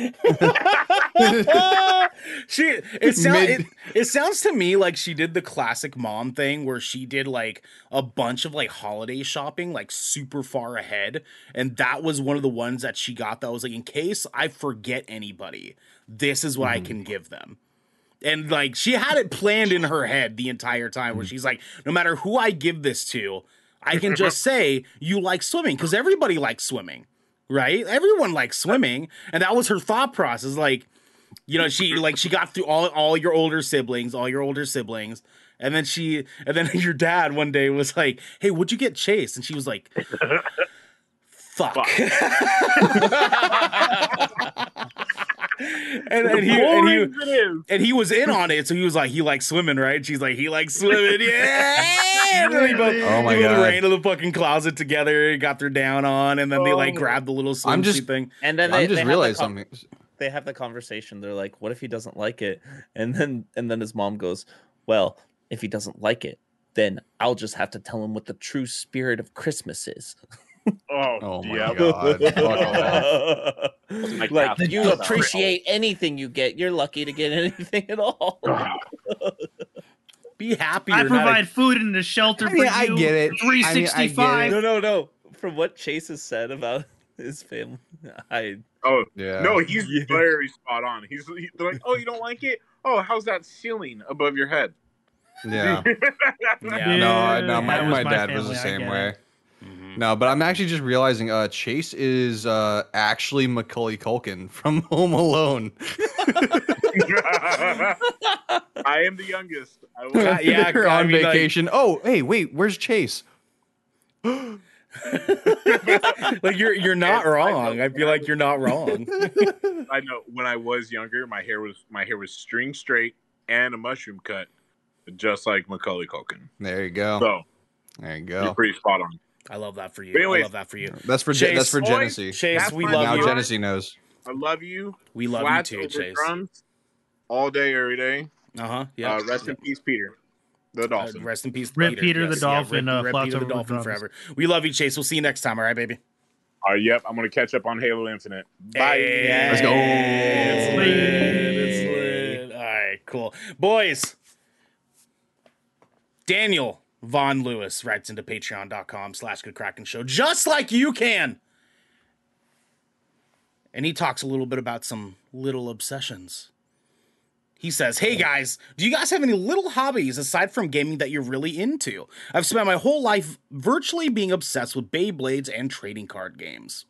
she it sounds
Mid-
it, it sounds to me like she did the classic mom thing where she did like a bunch of like holiday shopping like super far ahead. And that was one of the ones that she got that was like in case I forget anybody this is what I mm-hmm. can give them. And like she had it planned in her head the entire time where mm-hmm. she's like no matter who I give this to I can just say you like swimming because everybody likes swimming right everyone likes swimming and that was her thought process like you know she like she got through all all your older siblings all your older siblings and then she and then your dad one day was like hey would you get chased?" and she was like fuck,
Fuck.
and, and he and he
rings it is.
and he was in on it, so he was like, he likes swimming, right? She's like, he likes swimming, yeah. And then they both,
Oh my God.
they both
God.
ran to the fucking closet together, got their down on, and then they like
Oh.
grabbed the little swimsuit
I'm just-
thing.
And then they,
I'm
they
just
have
realized
the con-
something.
They have the conversation. They're like, "What if he doesn't like it?" And then and then his mom goes, "Well, if he doesn't like it, then I'll just have to tell him what the true spirit of Christmas is."
Oh,
Oh my
yeah.
god. Fuck.
Like
like you
stuff.
appreciate anything you get. You're lucky to get anything at all.
Be happy.
I
you're a-
provide food and a shelter
I mean,
for
I get it. I mean,
365.
No, no, no. From what Chase has said about his family, I
Oh
Yeah.
no, he's
Yeah.
very spot on. He's he, they're like, oh, you don't like it? Oh, how's that ceiling above your head?
Yeah.
Yeah.
No, no, my, my
my
dad was the same way.
it.
Mhm.
No, but I'm actually just realizing uh, Chase is uh, actually Macaulay Culkin from Home Alone.
I am the youngest. I will-
Yeah, yeah,
They're
I
on
mean, like-
vacation. oh, hey, wait, where's Chase?
like you're you're not
I know.
wrong. I feel like you're not wrong.
I know when I was younger, my hair was my hair was string straight and a mushroom cut, just like Macaulay Culkin.
There you go.
So
There you
you're
go.
pretty spot on.
I love that for you.
But anyways-
I love that for you.
That's for
Chase,
that's for
boy,
Genesee.
Chase,
That's
we love
Now
you.
John.
Genesee knows.
I love you.
We love
Flats
you too, Chase.
drums all day, every day.
Uh huh. Yeah.
Uh, rest in peace, Peter, the
Uh,
dolphin.
rest in peace,
Rip Peter the
Yes,
dolphin,
Yeah,
uh,
rip, rip Peter the dolphin
drums.
forever. We love you, Chase. We'll see you next time. All right, baby.
Uh, yep, I'm gonna catch up on Halo Infinite. Bye.
Hey,
Let's go.
It's lit.
Hey.
It's lit. All right, cool. Boys, Daniel Von Lewis writes into patreon.com slash good kraken show, just like you can. And he talks a little bit about some little obsessions. He says, Hey guys, do you guys have any little hobbies aside from gaming that you're really into? I've spent my whole life virtually being obsessed with Beyblades and trading card games.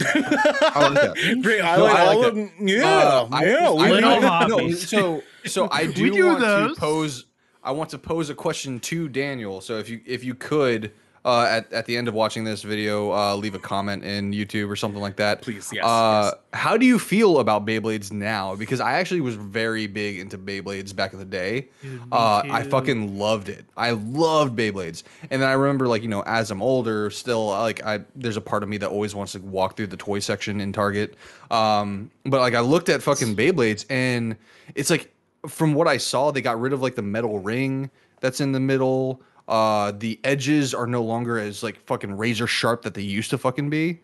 I like that.
Great. I
No,
like,
I like
all
that.
of. Yeah.
Uh,
yeah.
I,
Little
like-
no,
hobbies.
so so I do,
do
want
those.
to pose. I want to pose a question to Daniel. So if you if you could uh, at at the end of watching this video, uh, leave a comment in YouTube or something like that.
Please, yes,
Uh,
yes.
How do you feel about Beyblades now? Because I actually was very big into Beyblades back in the day.
Dude,
Uh, I fucking loved it. I loved Beyblades, and then I remember, like you know, as I'm older, still like I there's a part of me that always wants to walk through the toy section in Target. Um, but like I looked at fucking Beyblades, and it's like from what I saw, they got rid of like the metal ring that's in the middle. Uh, the edges are no longer as like fucking razor sharp that they used to fucking be.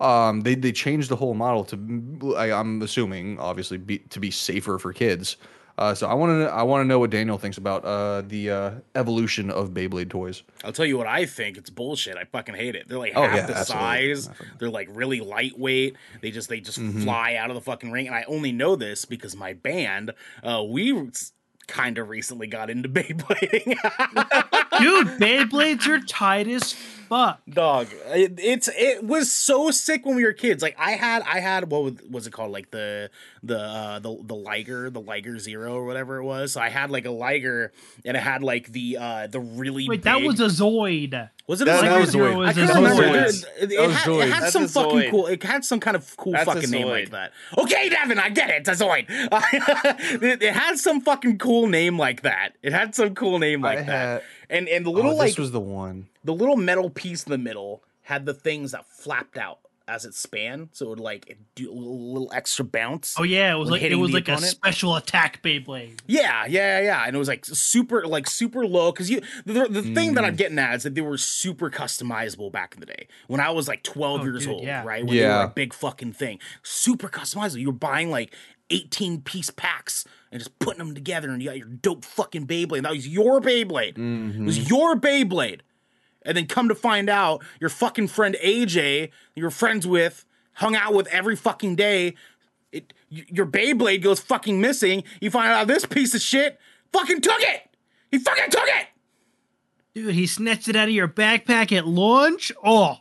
Um, they they changed the whole model to I, I'm assuming obviously be, to be safer for kids. Uh, so I want to I want to know what Daniel thinks about uh, the uh, evolution of Beyblade toys.
I'll tell you what I think. It's bullshit. I fucking hate it. They're like
Oh,
half
yeah,
the
absolutely.
size. They're like really lightweight. They just they just
Mhm.
fly out of the fucking ring. And I only know this because my band, uh, we kind of recently got into Beyblading.
Dude, Beyblades are tight as fuck.
Dog, it, it's it was so sick when we were kids. Like I had I had what was, was it called? Like the the uh, the the Liger, the Liger Zero or whatever it was. So I had like a Liger, and it had like the uh the really
Wait, that was a Zoid.
was it
That-
a
that was
Zero
Zoid.
was
I
a
can't remember.
Zoid.
There- It,
That was
had,
Zoid.
it had some fucking
Zoid.
cool. It had some kind of cool
That's
fucking name like that. Okay, Devin, I get it. It's a Zoid. it, it had some fucking cool name like that. It had some cool name like
I
that.
had-
And and the
Oh,
little like
this was the one.
The little metal piece in the middle had the things that flapped out as it span, so it would like do a little, little extra bounce.
Oh yeah, it was like it was
the
like a special attack Beyblade.
Yeah, yeah, yeah, and it was like super, like super low. Because you, the, the thing
Mm.
that I'm getting at is that they were super customizable back in the day. When I was like 12
Oh,
years
dude,
old,
yeah.
right? When they were a big fucking thing, super customizable. You were buying like 18 piece packs and just putting them together, and you got your dope fucking Beyblade. That was your Beyblade. It was your Beyblade. And then come to find out, your fucking friend AJ, you're friends with, hung out with every fucking day. It, your Beyblade goes fucking missing. You find out this piece of shit fucking took it. He fucking took it.
Dude, he snatched it out of your backpack at lunch. Oh,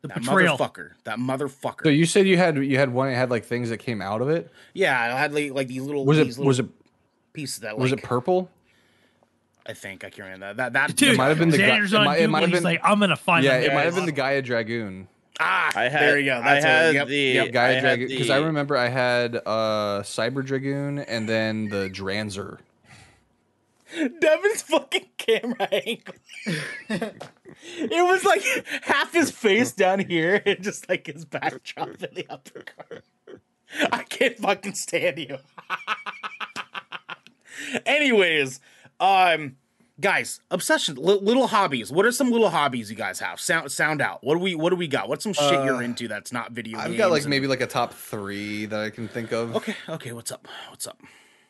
the
That
betrayal.
motherfucker. That motherfucker.
So you said you had you had one that had like things that came out of it.
yeah, I had like, like these little
Was
these
it
little
was it
pieces that
was
like,
it purple?
I think I can't remember that. That that
Dude,
might have been the guy-
Xander's
it
on
might- it might
Google,
have been-
like, I'm gonna find.
Yeah, it might have been the Gaia Dragoon.
ah,
I had,
there you go. That's
I had
it. Yep,
the
yep.
Gaia Dragoon because I remember I had uh Cyber Dragoon and then the Dranzer.
Devin's fucking camera angle. it was like half his face down here and just like his backdrop in the upper corner. I can't fucking stand you. Anyways, um, guys, obsession, li- little hobbies. What are some little hobbies you guys have? Sound sound out. What do we What do we got? What's some shit you're into that's not video
I've got like
and-
maybe like a top three that I can think of.
Okay, okay. What's up? What's up?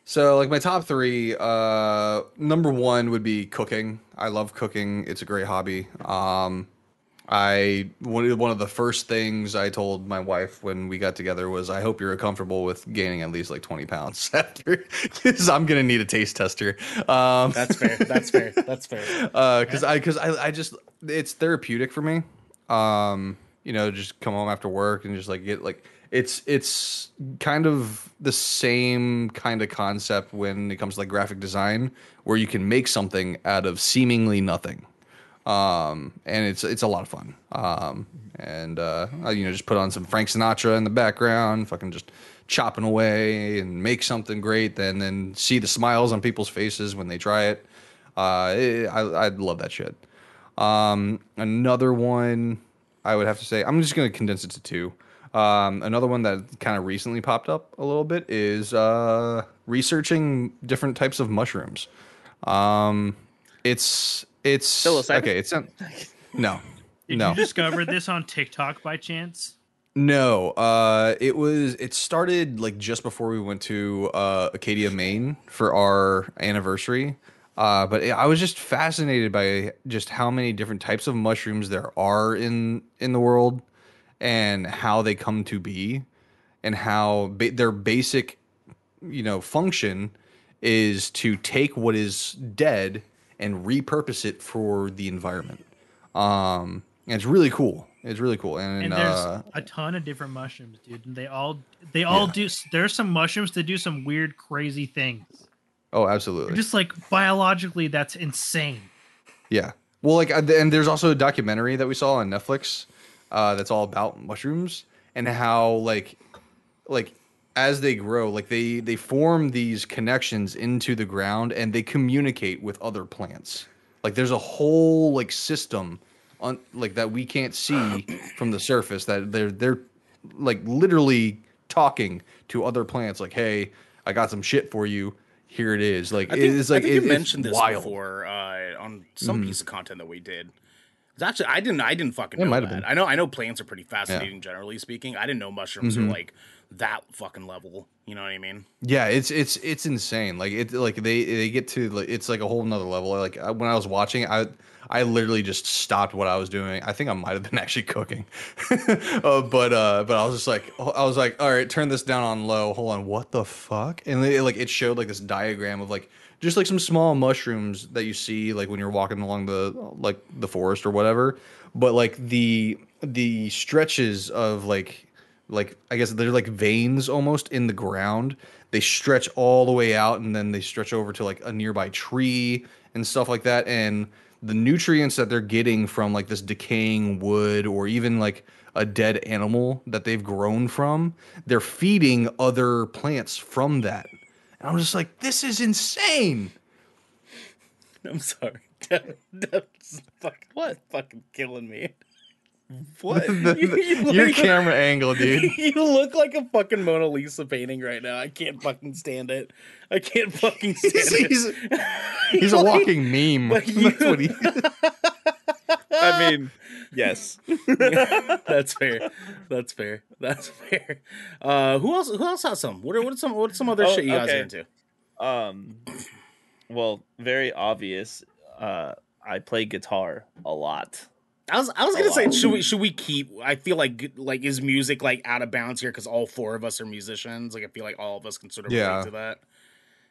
So like my top three, uh, number one would be cooking. I love cooking. It's a great hobby. Um, I one of- one of the first things I told my wife when we got together was, "I hope you're comfortable with gaining at least like 20 pounds after, because I'm gonna need a taste tester." Um,
That's fair. That's fair. That's fair.
because I because I, I just it's therapeutic for me. Um, you know, just come home after work and just like get like it's it's kind of the same kind of concept when it comes to like graphic design, where you can make something out of seemingly nothing. Um, and it's it's a lot of fun. Um, and uh, you know, just put on some Frank Sinatra in the background, fucking just chopping away and make something great. Then then see the smiles on people's faces when they try it. Uh, it, I I love that shit. Um, another one I would have to say I'm just gonna condense it to two. Um, another one that kind of recently popped up a little bit is uh, researching different types of mushrooms. Um, it's it's
Psilocybin?
okay. It's not, no,
Did
no.
you discover this on TikTok by chance?
No, uh, it was. It started like just before we went to uh, Acadia, Maine, for our anniversary. Uh, but I was just fascinated by just how many different types of mushrooms there are in in the world, and how they come to be, and how ba- their basic, you know, function is to take what is dead and repurpose it for the environment. Um, and it's really cool. It's really cool. And,
And there's
uh,
a ton of different mushrooms, dude. And they all they all
Yeah.
do. There's some mushrooms that do some weird, crazy things.
oh, absolutely.
Just like biologically, that's insane.
Yeah. Well, like, uh, and there's also a documentary that we saw on Netflix uh, that's all about mushrooms and how, like, like as they grow, like they they form these connections into the ground and they communicate with other plants. Like, there's a whole like system on like that we can't see from the surface that they're they're like literally talking to other plants. Like, hey, I got some shit for you. Here it is. Like,
think,
it's like
I think
it-
you
it's
mentioned this
wild.
before uh, on some piece of content that we did. It's actually I didn't I didn't fucking
It
know
might
that.
have been.
I know I know plants are pretty fascinating generally speaking. I didn't know mushrooms
Mm-hmm.
are like that fucking level. You know what I mean?
Yeah, it's it's it's insane. Like it like they they get to like it's like a whole nother level. Like when I was watching, I I literally just stopped what I was doing. I think I might have been actually cooking, uh, but uh, but I was just like I was like, all right, turn this down on low. Hold on, what the fuck? And like it showed like this diagram of like just like some small mushrooms that you see like when you're walking along the like the forest or whatever. But like the the stretches of like like I guess they're like veins almost in the ground. They stretch all the way out and then they stretch over to like a nearby tree and stuff like that. And the nutrients that they're getting from like this decaying wood or even like a dead animal that they've grown from, they're feeding other plants from that. And I'm just like, this is insane.
I'm sorry. That's fucking what fucking killing me.
What?
The- the-
you
your
look-
camera angle, dude.
you look like a fucking Mona Lisa painting right now. I can't fucking stand it. I can't fucking stand
he's,
it.
he's a
Like-
walking meme.
like you-
That's what he
I mean, yes.
That's fair. That's fair. That's fair. Uh, who else? Who else has some? What are what are some what's some other
Oh,
shit you guys
okay.
are into?
Um, well, very obvious. Uh, I play guitar a lot.
I was I was gonna say should we should we keep? I feel like like is music like out of bounds here because all four of us are musicians. Like I feel like all of us can sort of
Yeah.
relate to that.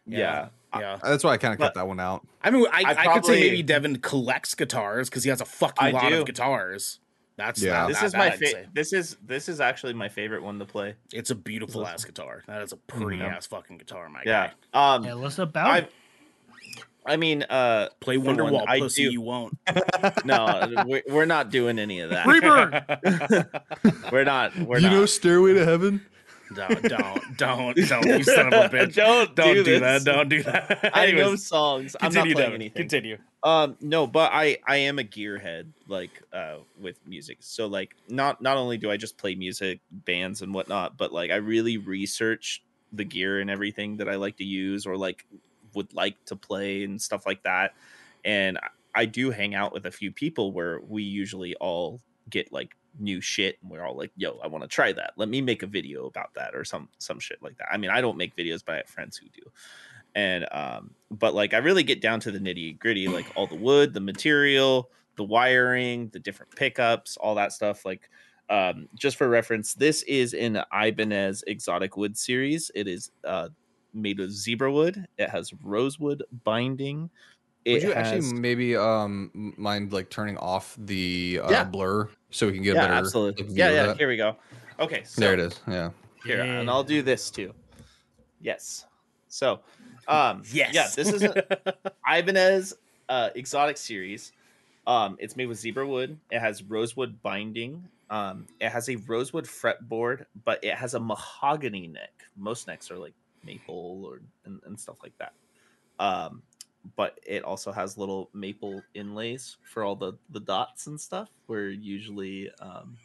Yeah.
Yeah.
That's why I kind of cut that one out.
I mean, I, I,
I
could say maybe Devin collects guitars because he has a fucking
I
lot
do.
of guitars. That's
Yeah.
that-
This
that-
is my
that I'd
favorite. This is this is actually my favorite one to play.
It's a beautiful ass guitar. That is a pretty
Mhm.
ass fucking guitar, my
Yeah.
guy.
Um,
Yeah, what's about
I,
it?
I mean, uh,
Play
for one,
Wonderwall,
I
pussy.
do-
You won't.
no, we're, we're not doing any of that.
Freebird.
We're not. We're
you
not.
know Stairway to Heaven?
don't, don't, don't, don't, you son of a bitch.
Don't
Don't
do
do, that. Don't do that.
I know songs. I'm not
continue,
playing
Devin.
anything.
Continue.
Um, no, but I I am a gearhead like uh with music. So like not not only do I just play music, bands and whatnot, but like I really research the gear and everything that I like to use or like would like to play and stuff like that. And I- do hang out with a few people where we usually all get like new shit and we're all like yo i want to try that. Let me make a video about that or some some shit like that. I mean i don't make videos but i have friends who do. And um but like i really get down to the nitty gritty like all the wood the material the wiring the different pickups all that stuff. Like um just for reference this is an ibanez exotic wood series. It is uh made of zebra wood. It has rosewood binding. It
Would you
has,
actually maybe um mind like turning off the uh,
Yeah.
blur so we can get a
yeah
better
absolutely.
like, view
yeah yeah
that?
here we go. Okay so
there it is. Yeah.
here and i'll do this too. Yes. So um
Yes.
yeah this is a ibanez uh exotic series. Um it's made with zebra wood. It has rosewood binding. Um it has a rosewood fretboard but it has a mahogany neck. Most necks are like maple or and, and stuff like that um but it also has little maple inlays for all the the dots and stuff where usually um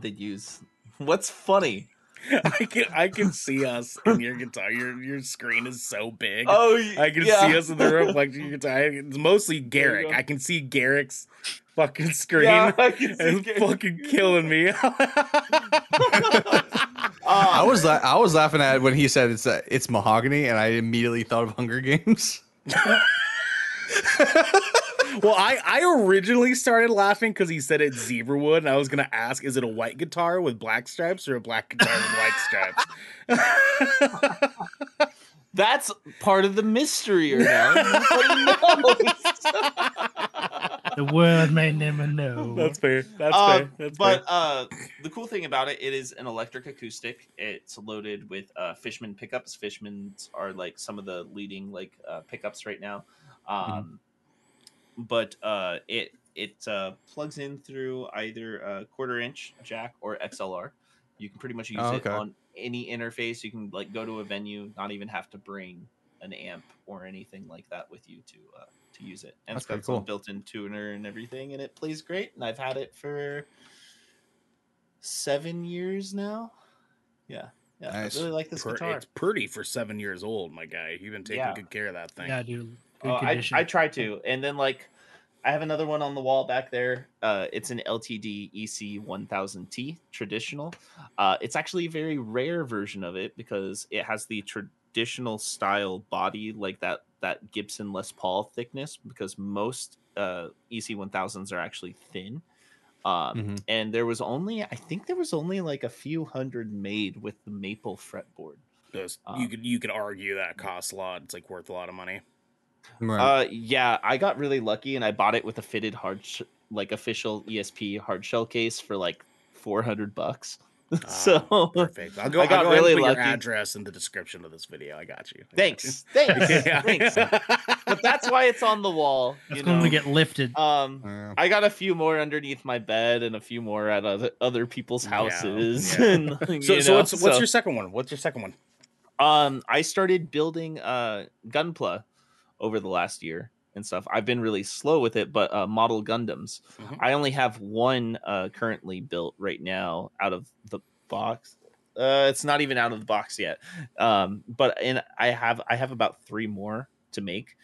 they use what's funny
I can I can see us in your guitar. Your your screen is so big.
oh
I can
yeah.
see us in the reflection of your guitar. It's mostly Garrick. I can see Garrick's fucking screen.
Yeah, I can see
It's
Garrick.
fucking killing me.
I was la- I was laughing at when he said it's uh, it's mahogany, and I immediately thought of Hunger Games.
well, I I originally started laughing because he said it's zebra wood, and I was gonna ask, is it a white guitar with black stripes or a black guitar with white stripes?
that's part of the mystery, or Nobody knows.
The world may never know.
That's fair. That's
Uh,
fair. That's
but
fair.
uh, the cool thing about it, it is an electric acoustic. It's loaded with uh, Fishman pickups. Fishmans are like some of the leading like uh, pickups right now. Um, But uh, it it uh, plugs in through either a quarter inch jack or XLR. You can pretty much use
Oh,
it on any interface. You can like go to a venue, not even have to bring an amp or anything like that with you to uh, to use it. And
That's
it's got
pretty
some built-in tuner and everything, and it plays great. And I've had it for seven years now. Yeah, yeah.
Nice.
I really like this
Per-
guitar.
It's pretty for seven years old, my guy. You've been taking
Yeah.
good care of that thing.
yeah, dude. Good
Oh, I,
condition.
I try to, and then like I have another one on the wall back there. Uh, it's an LTD EC 1000T traditional. Uh, it's actually a very rare version of it because it has the traditional style body, like that that Gibson Les Paul thickness. Because most uh, EC 1000s are actually thin. Um,
Mhm.
And there was only, I think there was only like a few hundred made with the maple fretboard.
Those,
Um,
you could you could argue that costs a lot. It's like worth a lot of money.
Right.
Uh, yeah, I got really lucky and I bought it with a fitted hard, sh- like official ESP hard shell case for like four hundred bucks. so
Ah, perfect. I'll go.
I
I'll
got
go ahead
really
and put
lucky.
your address in the description of this video. I got you. I got
thanks,
you.
thanks,
Yeah.
thanks. But that's why it's on the wall.
That's
you
when
know?
we get lifted.
Um,
Yeah.
I got a few more underneath my bed and a few more at other, other people's houses.
yeah.
and,
So,
you
so
know,
what's what's
so-
your second one? What's your second one?
Um, I started building uh Gunpla over the last year and stuff. I've been really slow with it, but uh, model Gundams.
Mhm.
I only have one uh currently built right now out of the box. Uh, it's not even out of the box yet. Um, but and I have I have about three more to make.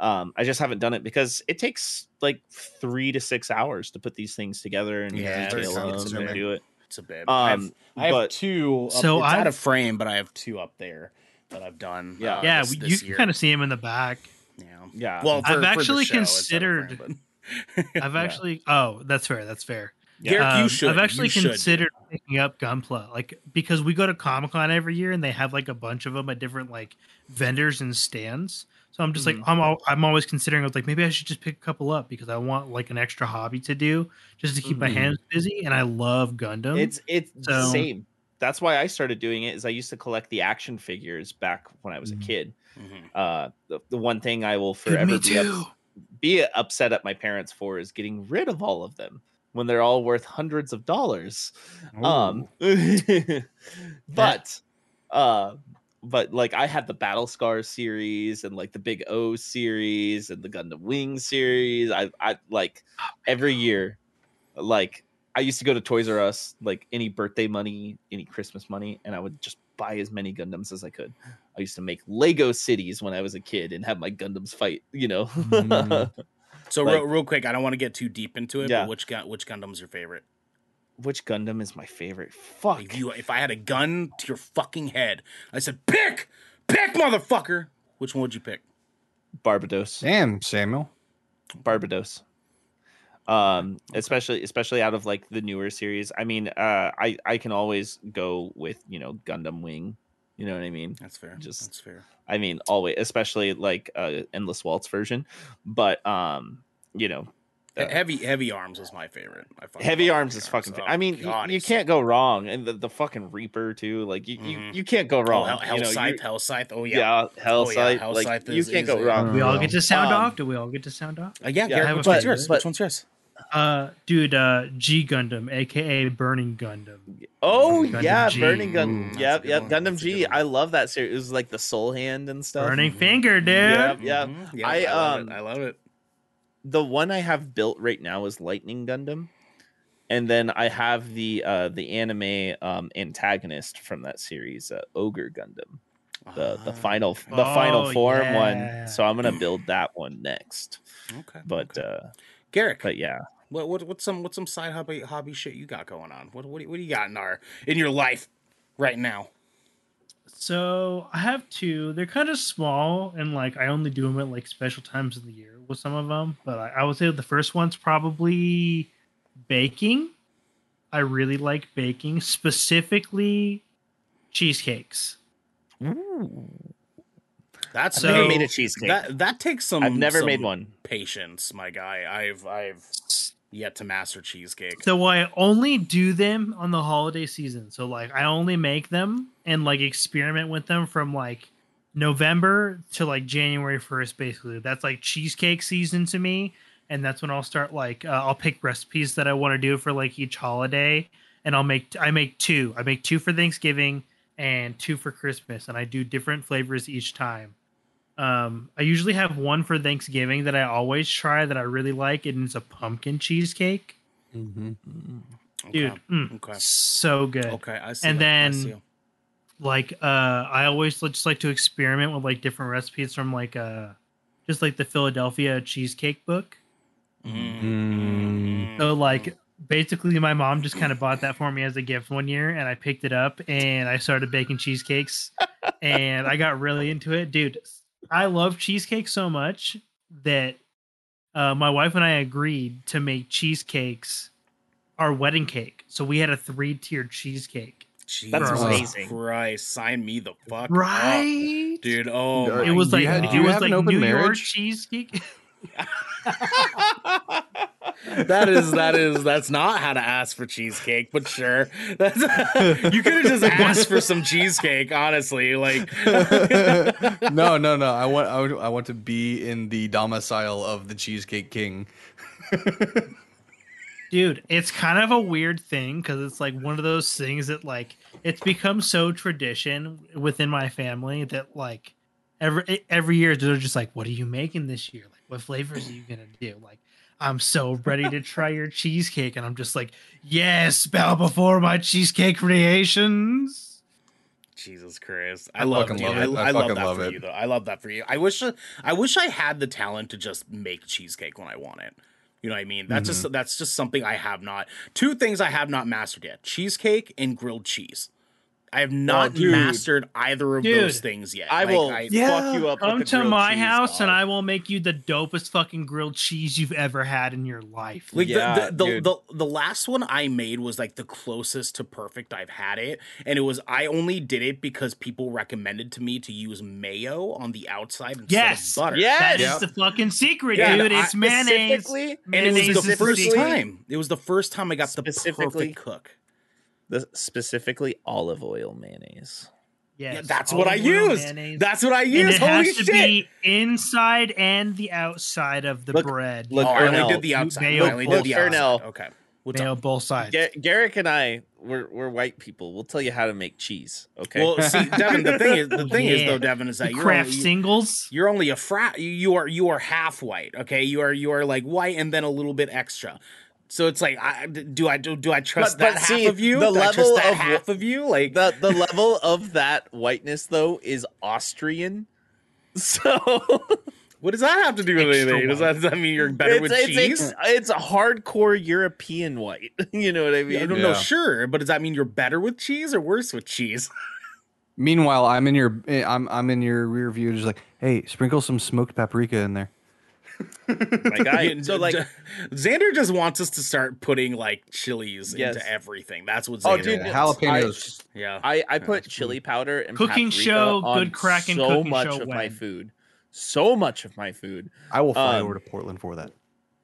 Um, I just haven't done it because it takes like three to six hours to put these things together and
Yeah, it's
detail
very
them and do it.
It's a bit. I have,
Um,
I have
but
two. Up,
So
it's out
I've-
of frame, but I have two up there that I've done.
Yeah.
uh,
yeah,
this-
we,
this
you can kind of see him in the back.
Yeah.
yeah.
Well, for,
I've actually
show, it's out of frame,
considered-
but-
I've actually. Oh, that's fair. That's fair.
Garrick, you
Um,
should.
I've actually
you should.
considered picking up Gunpla, like because we go to Comic Con every year and they have like a bunch of them at different like vendors and stands. So I'm just
Mhm.
like I'm al- I'm always considering I was like maybe I should just pick a couple up because I want like an extra hobby to do just to keep my
Mhm.
hands busy and I love Gundam.
It's it's the
So-
same. That's why I started doing it. Is I used to collect the action figures back when I was a
Mhm.
kid.
Mhm.
Uh, the, the one thing I will forever be, ups-
too.
be upset at my parents for is getting rid of all of them when they're all worth hundreds of dollars. Um, but uh, but like I had the Battle Scar series and like the Big O series and the Gundam Wing series. I I like every year, like I used to go to Toys R Us like any birthday money, any Christmas money, and I would just buy as many Gundams as I could. I used to make Lego cities when I was a kid and have my Gundams fight. You know.
Mhm.
So
Like-
real, real quick, I don't want to get too deep into it.
Yeah.
But which gun, which Gundam's your favorite?
which Gundam is my favorite? Fuck.
If you if I had a gun to your fucking head, I said pick, pick, motherfucker. Which one would you pick?
Barbatos.
Damn, Samuel.
Barbatos. Um, especially especially out of like the newer series. I mean, uh, I I can always go with you know Gundam Wing. You know what I mean?
That's fair.
Just-
That's fair.
I mean, always, especially like uh, Endless Waltz version. But um, you know, uh,
heavy heavy arms was my favorite. I fucking
Heavy
love
Arms is fucking.
Oh,
fa- I mean, you-
God,
you,
he's
can't go wrong, and the, the fucking Reaper too. Like you, you,
Mhm.
you can't go
Oh,
wrong.
Hell, Hell
you know,
Scythe, Hell Scythe. Oh
yeah,
yeah.
Hell
Oh, yeah,
Scythe.
Hell
like
Scythe
you
is-
can't
is
go wrong.
We all get to sound
Um,
off. Do we all get to sound off?
Uh, yeah,
Yeah,
Garrett, which
a
one's yours?
but-
Which one's yours?
Uh, dude, uh, G Gundam, aka Burning Gundam.
Oh
Gundam
yeah,
G.
Burning
Mm,
Gun.
that's
Yep, yep.
one.
Gundam
That's a
G.
good one.
I love that series. It was like the Soul Hand and stuff.
Burning
Mhm.
Finger, dude.
Yep, yep.
Mhm. Yeah,
I,
I, love
um,
it. I love it.
the one I have built right now is Lightning Gundam, and then I have the uh the anime um antagonist from that series, uh, Ogre Gundam, the the
Ah,
final
okay.
the final
Oh,
form
yeah.
one. So I'm gonna build that one next.
Okay.
But
okay.
uh
Garrick,
but yeah,
what what what's some what's some side hobby hobby shit you got going on? What what do, what do you got in our in your life right now?
So I have two. They're kind of small, and like I only do them at like special times of the year with some of them. But I, I would say the first one's probably baking. I really like baking, specifically cheesecakes. Ooh.
That's
I've
So-
never made a cheesecake.
that that takes some.
I've never
some
made one.
Patience, my guy. I've I've yet to master cheesecake.
So I only do them on the holiday season. So like I only make them and like experiment with them from like November to like January 1st basically. That's like cheesecake season to me and that's when I'll start like uh, I'll pick recipes that I want to do for like each holiday and I'll make I make two. I make two for Thanksgiving and two for Christmas and I do different flavors each time. Um, I usually have one for Thanksgiving that I always try that I really like, and it's a pumpkin cheesecake.
Mm-hmm.
Dude,
Okay.
mm,
Okay.
so good.
Okay, I see.
And
that. I
then-
see.
Like, uh, I always just like to experiment with like different recipes from like uh, just like the Philadelphia cheesecake book.
Mm.
So like, basically, my mom just kind of bought that for me as a gift one year, and I picked it up and I started baking cheesecakes, and I got really into it, dude. I love cheesecake so much that uh, my wife and I agreed to make cheesecakes our wedding cake. So we had a three tiered cheesecake.
That's amazing.
Christ, sign me the fuck up,
Right?
dude. Oh,
It was like
you have- do
it was like
open
New York cheesecake.
that is that is that's not how to ask for cheesecake, but sure. That's you could have just asked for some cheesecake, honestly. Like
no, no, no. I want, I, would- I want to be in the domicile of the Cheesecake King.
Dude, it's kind of a weird thing because it's like one of those things that like it's become so tradition within my family that like every every year they're just like, "What are you making this year? Like, what flavors are you gonna do?" Like, I'm so ready to try your cheesecake, and I'm just like, "Yes, bow before my cheesecake creations."
Jesus Christ, I,
I
love,
fucking love it. I
I love
fucking
that
love
for
it.
you, though. I love that for you. I wish, I wish I had the talent to just make cheesecake when I want it. You know what I mean? That's
Mm-hmm.
just that's just something I have not. Two things I have not mastered yet: cheesecake and grilled cheese. I have not
dude.
mastered either of
Dude,
those things yet.
I
Like,
will
I-
fuck you up.
Come
with the
to my
cheese,
house, and. I will make you the dopest fucking grilled cheese you've ever had in your life.
Like
Yeah,
the, the, the, the the last one I made was like the closest to perfect I've had it, and it was I only did it because people recommended to me to use mayo on the outside instead
Yes.
of butter.
Yes.
That is
Yep.
the fucking secret,
Yeah,
dude.
I-
It's mayonnaise.
And it was the first time. It was the first time I got the
Specifically-
perfect cook.
The, specifically olive oil mayonnaise.
Yes,
Yeah, that's what I
olive
used.
mayonnaise.
That's what I
and
used.
it
Holy
has to
shit!
be inside and the outside of the
Look-
bread.
look,
oh, I only
Ernell,
did the outside.
mayo-
I only did the outside.
Ernell.
Okay. What's
Mayo
up?
both sides.
Ga- Garrick and I, we're we're white people. We'll tell you how to make cheese. Okay.
Well, see, Devin. The thing is, the thing is though, Devin, is that
The
you're
Kraft
only,
singles.
you're only a frat. You, you are you are half white. Okay, you are you are like white and then a little bit extra. So it's like, I, do I do, do I trust
But- but
that
see,
half of you?
the
Do I trust
level
that
of wh-
half of you, like
the the level of that whiteness though is Austrian. So
What does that have to do with
Extra
anything? Does that, does that mean you're better
it's,
with
it's,
cheese?
It's, it's a hardcore European white. you know what I mean?
I don't know, sure, but does that mean you're better with cheese or worse with cheese?
Meanwhile, I'm in your eh, I'm I'm in your rear view, just like, hey, sprinkle some smoked paprika in there.
My guy.
Yeah,
so like,
Xander just wants us to start putting like chilies
Yes.
into everything. That's what
Oh,
Xander
dude,
Yeah,
wants.
jalapenos.
yeah.
I, I put
that's
chili powder and
Cooking show, Good Kraken.
so
cooking
much
show
of my food. So much of my food.
I will fly
Um,
over to Portland for that.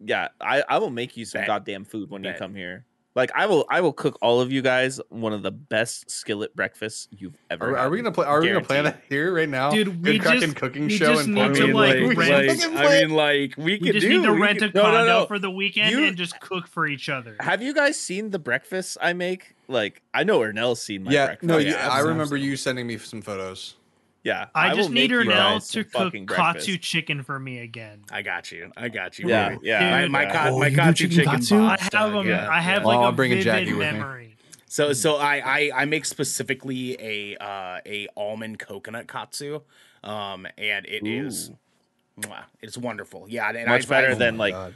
Yeah, I, I will make you some
Bet.
goddamn food when you come here. Like I will I will cook all of you guys one of the best skillet breakfasts you've ever
Are,
had.
are we gonna play? Are we gonna plan
Guaranteed.
that here right now?
Dude,
Good
we
Kraken
just-
cooking
we
show
just
in
need
I
to,
mean,
like,
like,
rent-
like, I mean, like, we
We
could
just
do.
need to
we
rent a
could-
No, no,
condo
no.
for the weekend
You-
and just cook for each other.
Have you guys seen the breakfasts I make? Like I know Ernell's seen my
yeah,
breakfast.
no,
yeah,
yeah, I remember you sending me some photos.
Yeah.
I,
will
just need her
now
to cook katsu chicken for me again.
I got you. I got you.
Yeah,
baby.
yeah.
My my,
yeah.
ka-
Oh,
my
you
katsu
chicken
chicken.
katsu?
I
box,
have a,
yeah,
I have
yeah.
like
Oh,
a
I'll bring a
vivid
Jackie with me.
memory.
So so I, I I make specifically a uh a almond coconut katsu, um and it is,
Ooh.
mwah, it's wonderful. Yeah, and
Much
I,
better
I,
than
my
like
God.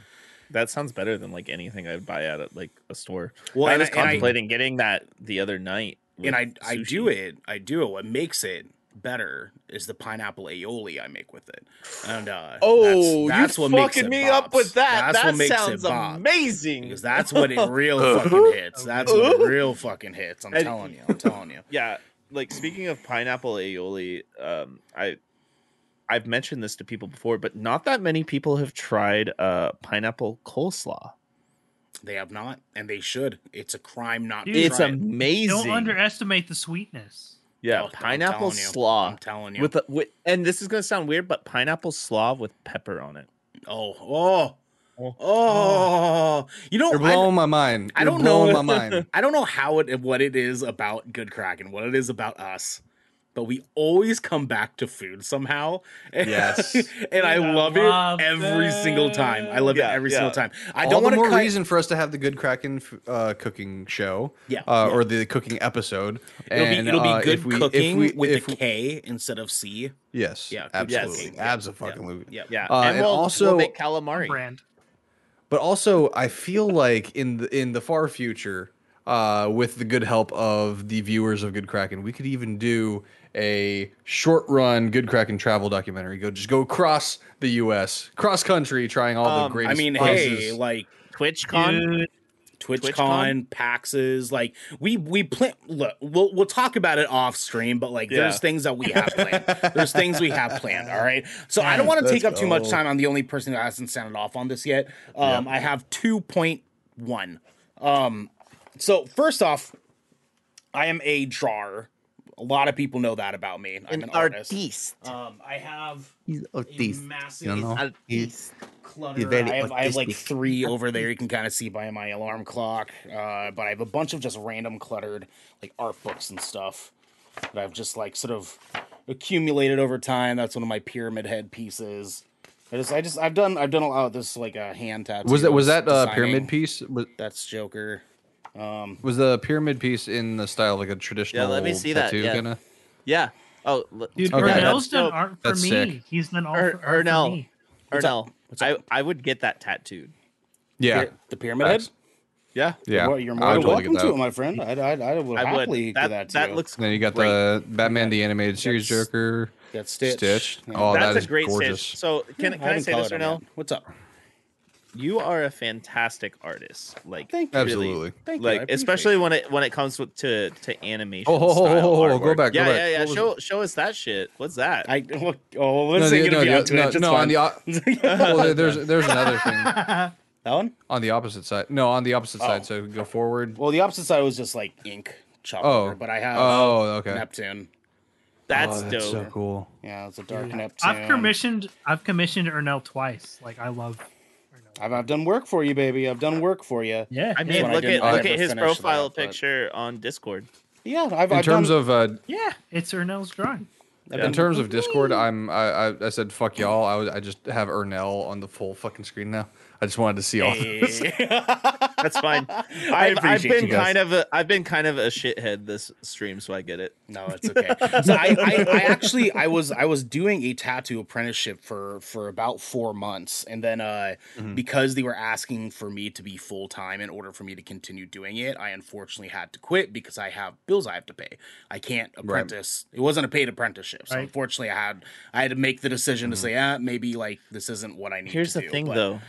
that sounds better than like anything I'd buy at like a store.
Well,
I was
I- and I-
contemplating getting that the other night.
and I I do it. I do it. What makes it better is the pineapple aioli I make with it. And uh
Oh,
that's, that's
you
what makes
fucking
it
me up with that.
That's
that
what makes
sounds
it
amazing.
Because that's what it real fucking hits. That's what it real fucking hits. I'm
And-
telling you. I'm telling you.
yeah like speaking of pineapple aioli um i i've mentioned this to people before but not that many people have tried uh pineapple coleslaw
They have not, and they should. It's a crime not
Dude,
to
it's
try it.
amazing
Don't underestimate the sweetness.
Yeah
Oh, I'm
pineapple
you.
slaw
I'm telling you.
with, a, with and this is gonna sound weird but pineapple slaw with pepper on it
oh, oh,
Oh.
oh. You know,
You're
I,
blowing my mind.
I
You're
don't know.
blowing my mind.
I don't know how it what it is about Good Kraken, what it is about us, but we always come back to food somehow.
Yes.
and I
I
love,
love
it every single time. I love
Yeah,
it every
yeah.
single time. I
All
don't want to
more
cut.
reason for us to have the Good Kraken uh, cooking show,
Yeah,
uh,
yeah.
or the cooking episode.
It'll
and,
be it'll be
uh,
good
if we,
cooking
if we,
with
if
a K instead of C.
Yes.
Yeah, good
Absolutely.
cooking. Yeah,
Absolutely.
Yeah,
yeah
Uh,
and,
and
we'll,
also-
we'll make calamari
Brand.
But also, I feel like in the in the far future, uh, with the good help of the viewers of Good Kraken, we could even do a short run Good Kraken travel documentary. Go just go across the U.S., cross country, trying all the
Um,
greatest.
I mean,
places.
hey, like
twitchcon
Dude,
TwitchCon, PAXes. like we we plan. Look, we'll we'll talk about it off stream, but like
Yeah.
there's things that we have planned. there's things we have planned. All right, so I don't want to take up too much time. I'm the only person who hasn't sounded off on this yet. Um, I have two point one. Um, so first off, I am a drawer. A lot of people know that about me. I'm an, artist. Um, I have a massive
You know?
clutter.
He's very
I have, I have like three over there. You can kind of see by my alarm clock. Uh, but I have a bunch of just random cluttered like art books and stuff that I've just like sort of accumulated over time. That's one of my pyramid head pieces. I just, I just, I've done, I've done a lot of this like a hand tattoo.
was that was
I
that uh, pyramid piece? Was,
That's Joker. Um,
was the pyramid piece in the style like a traditional?
Yeah, let me see that, yeah.
Kinda?
yeah oh
dude,
Okay.
Ernell's
That's
done art for
That's
me.
sick.
He's done art,
Er-
for, art
Ernell.
for me.
What's?
Ernell,
What's
I,
up?
I would get that tattooed
Yeah,
Pyra- the pyramid head.
yeah
yeah.
Well, you're more
totally
welcome to it, my friend. I, I, I would
I
happily
would that
do that. To
that
you.
looks
Then you got
great.
the Batman the animated series
That's-
Joker
That's Stitch.
stitched.
Yeah.
Oh,
that's
that
a great
gorgeous.
stitch so can, can I,
haven't
say this
colored
or
them
no
yet. What's up?
You are a fantastic artist like
Thank you.
really.
Absolutely.
Thank
like
appreciate
especially when it when it comes with, to to animation
Oh,
style
ho, ho, go
artwork.
back, go
yeah
back.
yeah yeah
What
show show us that shit what's that
I look. Oh, let's
No,
say
the-
gonna
no,
be
the-
on Twitch.
no,
it's
no, on the well, there's there's another thing
that one.
on the opposite side. No, on the opposite
Oh.
side. So we can go forward.
Well, the opposite side was just like ink chopped
Oh.
but I have
Oh, um, okay.
Neptune.
that's
oh,
dope
so cool.
Yeah, it's a dark Neptune.
I've commissioned I've commissioned Ernell twice. Like I love Ernell.
I've, I've done work for you, baby. I've done work for you.
Yeah,
I
yeah.
mean,
one I
look at look at his profile
that, but-
picture on Discord.
Yeah, I've.
In
I've
terms
done,
of uh,
yeah, it's Ernell's drawing.
I've
In terms of Discord, I'm I, I, I said fuck y'all. I was, I just have Ernell on the full fucking screen now. I just wanted to see all this.
That's fine.
I
I've, I've been
you guys.
kind of a I've been kind of a shithead this stream, so I get it.
No, it's okay. So I, I, I actually I was I was doing a tattoo apprenticeship for for about four months, and then uh, because they were asking for me to be full time in order for me to continue doing it, I unfortunately had to quit because I have bills I have to pay. I can't apprentice. It wasn't a paid apprenticeship, so
Right.
unfortunately I had I had to make the decision to say, ah, maybe like this isn't what I need.
Here's
to
the
do,
thing,
but-
though.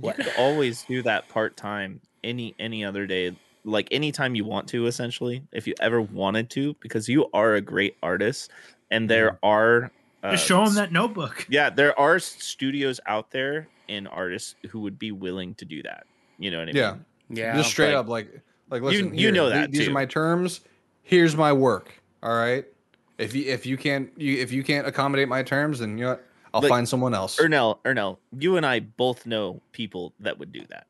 What?
You could always do that part time any any other day, like anytime you want to. Essentially, if you ever wanted to, because you are a great artist, and there are uh,
Just show him that notebook.
Yeah, there are studios out there and artists who would be willing to do that. You know what I mean?
Yeah, yeah.
just straight
like-
up like like listen,
you
here,
know that,
these
too.
are my terms. Here's my work. All right. If you if you can't you if you can't accommodate my terms, then you know what? I'll
Like,
find someone else.
Ernell, Ernell, you and I both know people that would do that.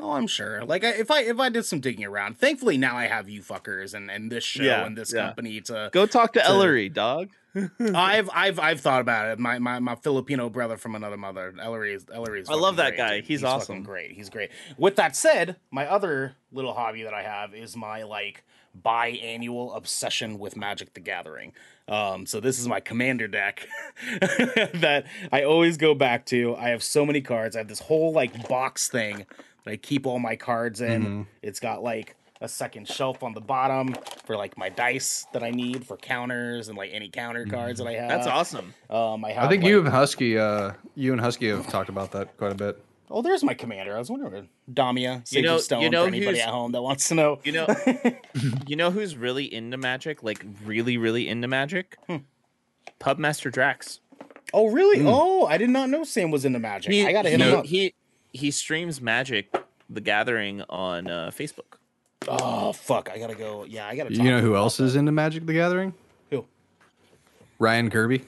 Oh, I'm sure. Like, I, if I if I did some digging around, thankfully now I have you fuckers and and this show
Yeah,
and this
yeah.
company to.
Go talk to
To-
Ellery, dog.
I've I've I've thought about it. My my, my Filipino brother from another mother, Ellery is Ellery is.
I love that
great,
guy.
dude.
He's awesome.
great. He's great. With that said, my other little hobby that I have is my like biannual obsession with Magic the Gathering. Um, so this is my commander deck that I always go back to. I have so many cards. I have this whole like box thing that I keep all my cards in.
Mhm.
It's got like a second shelf on the bottom for like my dice that I need for counters and like any counter cards that I have.
That's awesome.
Um, I have.
I think
like-
you and Husky, uh, you and Husky have talked about that quite a bit.
Oh, there's my commander. I was wondering. Damia, Sage
You know-
of Stone.
you know
for anybody at home that wants to know.
You know, you know who's really into magic? Like really, really into magic?
Hmm.
Pubmaster Drax.
oh, really?
Mm.
Oh, I did not know Sam was into magic.
He,
I gotta hit
he,
him up.
He he streams Magic the Gathering on uh, Facebook.
oh, fuck! I gotta go. Yeah, I gotta.
You know who else
about
is into Magic the Gathering?
Who?
Ryan Kirby.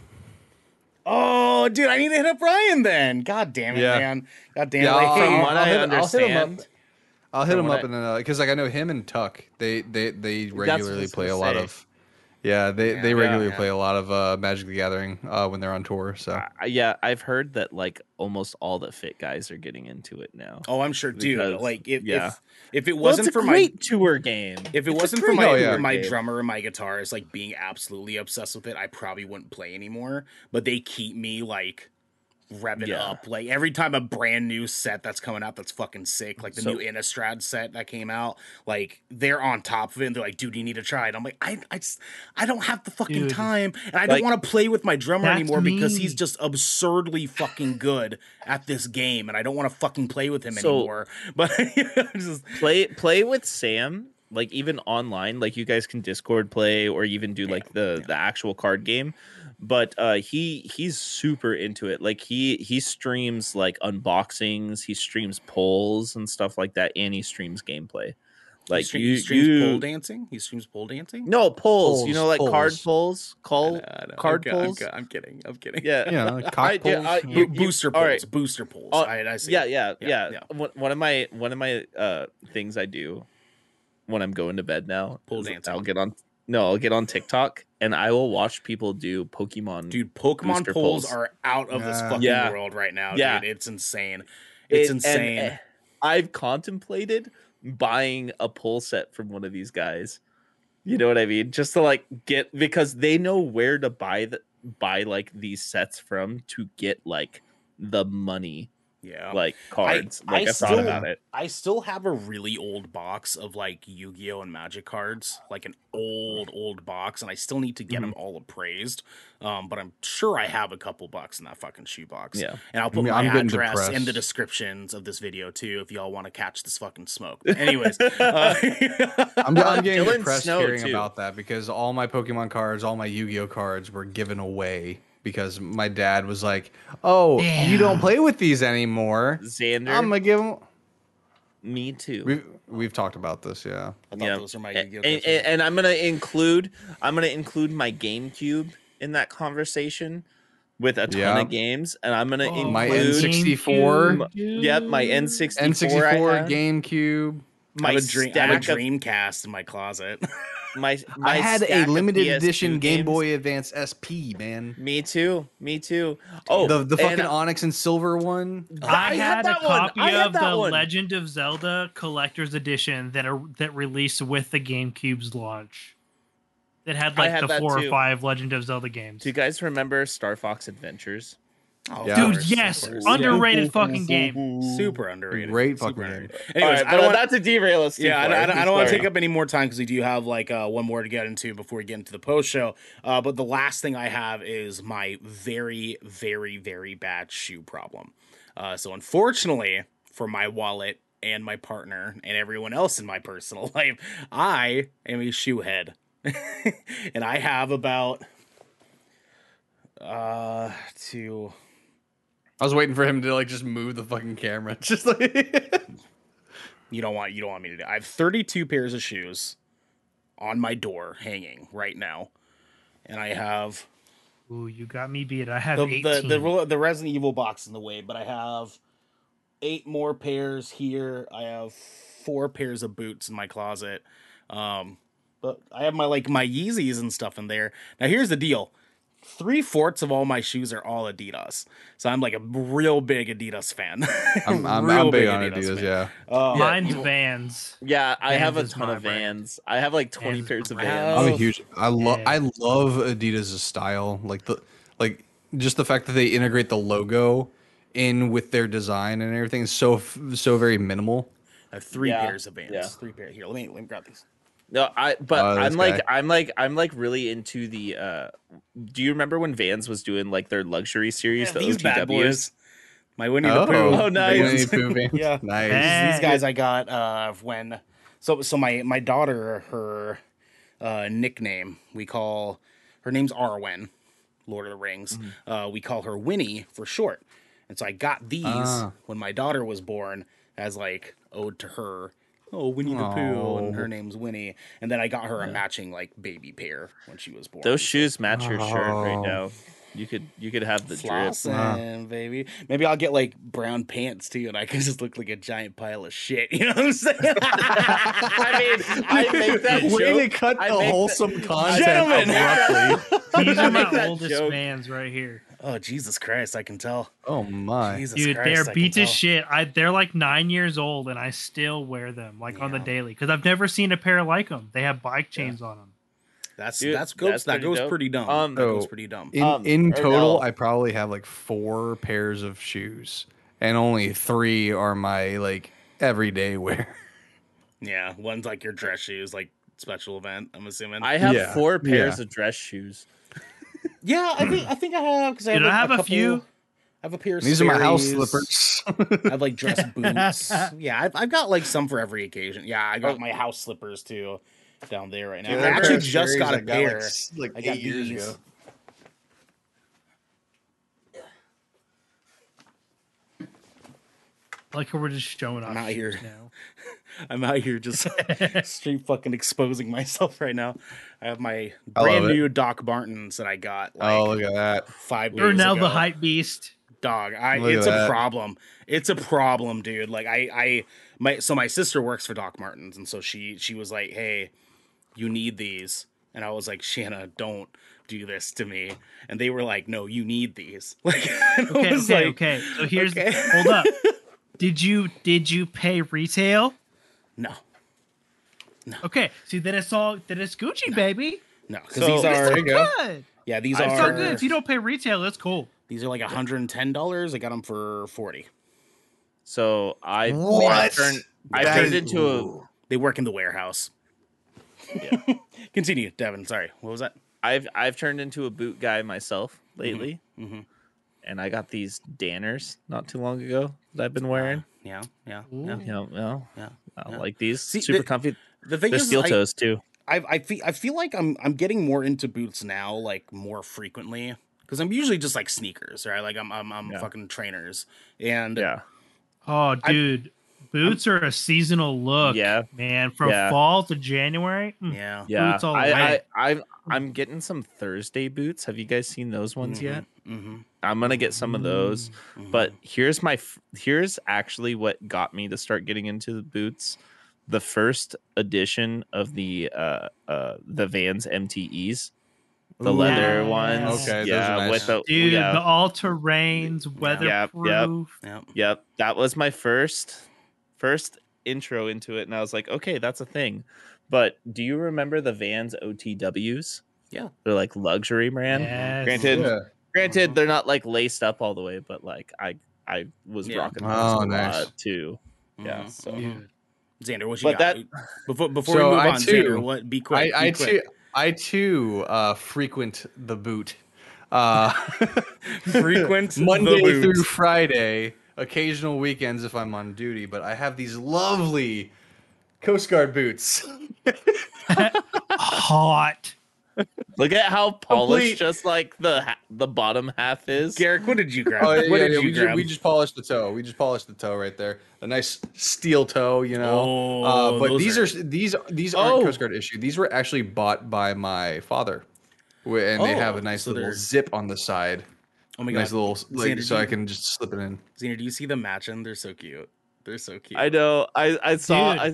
That. Oh, dude, I need to hit up Ryan then. God damn it,
Yeah.
man. God damn it.
Yeah,
I
I'll-
hate-
From
I'll-
what
I'll
I
hit- I'll hit him up. I'll hit
From
him
what
up
I-
and because like I know him and Tuck. They they they regularly play a
gonna
lot
say.
of. Yeah, they
Yeah,
they regularly
yeah.
play a lot of uh, Magic the Gathering uh, when they're on tour. So
Uh, yeah, I've heard that like almost all the fit guys are getting into it now.
Oh, I'm sure, dude.
Because-
like, if
yeah.
if, if it wasn't
it's a
for
great
my
tour game.
if it
It's
wasn't for my
Oh, yeah.
my drummer and my guitarist like being absolutely obsessed with it, I probably wouldn't play anymore. But they keep me like revving
Yeah.
up. Like every time a brand new set that's coming out that's fucking sick, like the
So-
new Innistrad set that came out, like they're on top of it and they're like, dude, you need to try it. I'm like, I I just I don't have the fucking
Dude.
time and I
Like-
don't want to play with my drummer anymore because he's just absurdly fucking good at this game and I don't want to fucking play with him
So-
anymore. But just
play play with Sam, like even online, like you guys can Discord play or even do like the the actual card game. But uh he he's super into it. Like he he streams like unboxings, he streams polls and stuff like that, and he streams gameplay. Like
he, stream,
you,
he streams
you
pole dancing. He streams pole dancing.
no polls, you know, like card
polls.
polls, call
I know, I know.
card
I'm, ki- I'm
polls.
ki- I'm kidding. I'm kidding.
Yeah,
yeah. know, like cock pulls,
I-
you know.
Bo-
you-
booster
all
polls.
right.
Booster polls.
Uh,
I, I see.
yeah, yeah,
Yeah,
yeah,
yeah.
One, one of my one of my uh things I do when I'm going to bed now,
Pole dancing.
I'll get on. No, I'll get on TikTok and I will watch people do Pokemon.
Dude, Pokemon
Booster
polls
polls.
are out of this
Yeah.
fucking
Yeah.
world right now,
Yeah.
dude. It's insane.
It-
It's
and,
insane.
eh, I've contemplated buying a pull set from one of these guys. You know what I mean? Just to like get because they know where to buy the buy like these sets from to get like the money
yeah.
like cards.
I
like I, thought
still-
about it.
I still have a really old box of like Yu-Gi-Oh and Magic cards, like an old old box, and I still need to get
Mm-hmm.
them all appraised. Um, but I'm sure I have a couple bucks in that fucking shoebox.
Yeah.
and I'll put
mean,
my
I'm getting
address in the descriptions of this video too, if y'all want to catch this fucking smoke. But anyways, uh,
I'm, I'm getting
Dylan
depressed
Snow,
hearing
too.
about that because all my Pokemon cards, all my Yu-Gi-Oh cards were given away because my dad was like, "Oh, you don't play with these anymore."
Xander,
I'm gonna give them.
me too.
We've we've talked about this, yeah.
I thought those are my
and, and, and I'm gonna include I'm gonna include my GameCube in that conversation with a ton
Yeah.
of games, and I'm gonna
Oh,
my N64
GameCube,
yep my. N64 I
N64,
have,
GameCube.
I
my
have a dream. I have a
stack of
Dreamcast in my closet.
my, my
I had a limited
PS2
edition Game
games-
Boy Advance SP, man.
Me too. Me too. Oh,
the the fucking
and
Onyx and Silver one.
I, had,
that
a
one.
copy
I had
of the
one.
Legend of Zelda Collector's Edition that are, that released with the GameCube's launch. That had like
had
the four
too.
or five Legend of Zelda games.
Do you guys remember Star Fox Adventures?
Oh,
Yeah.
Dude, yes,
of course.
underrated fucking game.
super underrated.
Great
Super
fucking
underrated.
game.
Anyways,
All right,
I don't want,
that's a derail us.
yeah, I,
far.
don't- I don't, I don't want to
Sorry.
take up any more time because we do have like uh, one more to get into before we get into the post show. Uh, but the last thing I have is my very, very, very bad shoe problem. Uh, so unfortunately for my wallet and my partner and everyone else in my personal life, I am a shoe head, and I have about uh to
I was waiting for him to like just move the fucking camera, just like.
you don't want you don't want me to do. I have 32 pairs of shoes on my door hanging right now, and I have
Ooh, you got me beat. I have
the
18.
the, the the Resident Evil box in the way, but I have eight more pairs here. I have four pairs of boots in my closet. Um, but I have my like my Yeezys and stuff in there. Now here's the deal. Three fourths of all my shoes are all Adidas, so I'm like a real big Adidas fan.
I'm, I'm,
Real
I'm big on Adidas,
fan.
yeah.
Uh,
Mine's Vans.
Yeah, I
Vans
have a ton
my
of
brand.
Vans. I have like 20
Vans
pairs of
brand.
Vans.
I'm a huge. I love.
Yeah.
I love Adidas' style. Like the like just the fact that they integrate the logo in with their design and everything is so so very minimal.
I have three
Yeah,
pairs of Vans.
yeah.
Three pairs. Here, let me let me grab these.
No, I but
Oh,
I'm like
guy.
I'm like I'm like really into the uh do you remember when Vans was doing like their luxury series, the
these bad
OTWs?
boys. My Winnie
Oh,
the Pooh.
Oh, nice.
Winnie the Pooh Vans.
Yeah.
nice.
Hey.
These guys I got uh when so so my my daughter her uh nickname we call her name's Arwen, Lord of the Rings. Uh we call her Winnie for short. And so I got these
Ah.
when my daughter was born as like ode to her. Oh, Winnie the Pooh, and oh.
her
name's Winnie. And then I got her a matching like baby pair when she was born.
Those shoes match your shirt right
Oh.
now. You could you could have the drip.
Baby. Maybe I'll get like brown pants too, and I can just look like a giant pile of shit. You know what I'm saying?
I mean, I make that
Way
joke.
to cut
I
the
make
wholesome content
Gentlemen.
abruptly.
These
I
are
make
my
that
oldest
joke.
Vans right here.
Oh Jesus Christ! I can tell.
Oh my!
Jesus
Dude,
Christ,
they're
can
beat to shit. I they're like nine years old, and I still wear them like on the daily because I've never seen a pair like them. They have bike chains on them.
That's
Dude,
that's goes
that's
that goes
dope.
pretty dumb.
Um,
that goes pretty dumb.
In
Um,
in total,
no.
I probably have like four pairs of shoes, and only three are my like everyday wear.
yeah, one's like your dress shoes, like special event. I'm assuming.
I have
Yeah,
four pairs
yeah.
of dress shoes.
Yeah, I think I think I have because I have,
Dude, I have a
couple-
few.
I have a pair. Of
These are my house slippers.
I have like dress boots. yeah, I've, I've got like some for every occasion. Yeah, I got my house slippers too down there right now. I actually just got a pair.
like,
I got these. ago.
Like we're just showing off.
I'm out here.
now.
I'm out here just straight fucking exposing myself right now. I have my
I love
brand
it.
new Doc Martens that I got like
oh, look at that!
five days
You're now
ago.
the hype beast.
dog. I
Look
it's a
that.
problem. It's a problem, dude. Like I I my so my sister works for Doc Martens and so she she was like, "Hey, you need these." And I was like, "Shanna, don't do this to me." And they were like, "No, you need these." Like
Okay, okay,
like,
okay. So here's
okay.
hold up. Did you did you pay retail?
No.
Okay, see then it's all then it's Gucci, baby.
No, cuz
So-
these
There
are
you go.
Good.
yeah, these
I've
It's
are
so good. If you don't pay retail, that's cool.
these are like $110. I got them for 40.
So I
What?
I turned I
That
turned
is-
into a
They work in the warehouse.
Yeah.
Continue, Devin. Sorry. What was that?
I've I've turned into a boot guy myself lately,
Mhm.
and I got these Danners not too long ago that I've been wearing.
Yeah, yeah,
Ooh.
yeah.
You know, well,
Yeah,
I
yeah.
like these.
See,
Super
the-
comfy.
The thing
They're
is,
steel
I-
toes too.
I I feel I feel like I'm I'm getting more into boots now, like more frequently, because I'm usually just like sneakers, right? Like I'm I'm, I'm
Yeah.
fucking trainers, and
Yeah,
Oh, dude, boots are a seasonal look.
Yeah.
man, from
Yeah.
fall to January. mm,
yeah,
yeah.
Boots all
I, I. I I'm getting some Thursday boots. Have you guys seen those ones yet?
hmm
I'm gonna get some of those. But here's my here's actually what got me to start getting into the boots the first edition of the uh uh the Vans MTEs, the
Ooh.
leather
Yes.
ones.
Okay, those
yeah,
are nice.
with the
Dude,
yeah,
the all terrains,
Yep,
weatherproof.
yep.
Yep.
Yep, that was my first first intro into it, and I was like, okay, that's a thing. But do you remember the Vans OTWs?
Yeah.
they're like luxury brand.
Yes.
Granted,
Yeah.
granted,
Mhm.
they're not like laced up all the way, but like I I was
Yeah.
rocking those
Oh,
a
nice.
lot too. Yeah,
Mhm.
so
Dude.
Xander, what you
But
got?
that-
before before
So
we move
I
on,
too-
Xander, what? Be
I,
quick.
I
be quick.
too, I too uh, frequent the boot. Uh,
Frequent the
Monday
boot.
through Friday, occasional weekends if I'm on duty. But I have these lovely Coast Guard boots.
Hot.
look at how polished
Complete-
just like the ha- the bottom half is.
Garrick, what did you grab?
Oh, yeah,
what
yeah,
did
yeah,
you
we, ju-
grab?
we just polished the toe. We just polished the toe right there. A nice steel toe, you know.
Oh,
uh, but these
are-
are, these these aren't
Oh.
Coast Guard issue. These were actually bought by my father, Wh- and they have
Oh,
a nice
so
little
they're-
zip on the side.
Oh my
nice
god,
little like,
Xander,
so
do
I can just slip it in.
Xander, do you see them matching? They're so cute. They're so cute.
I know. I I saw.
Dude.
I,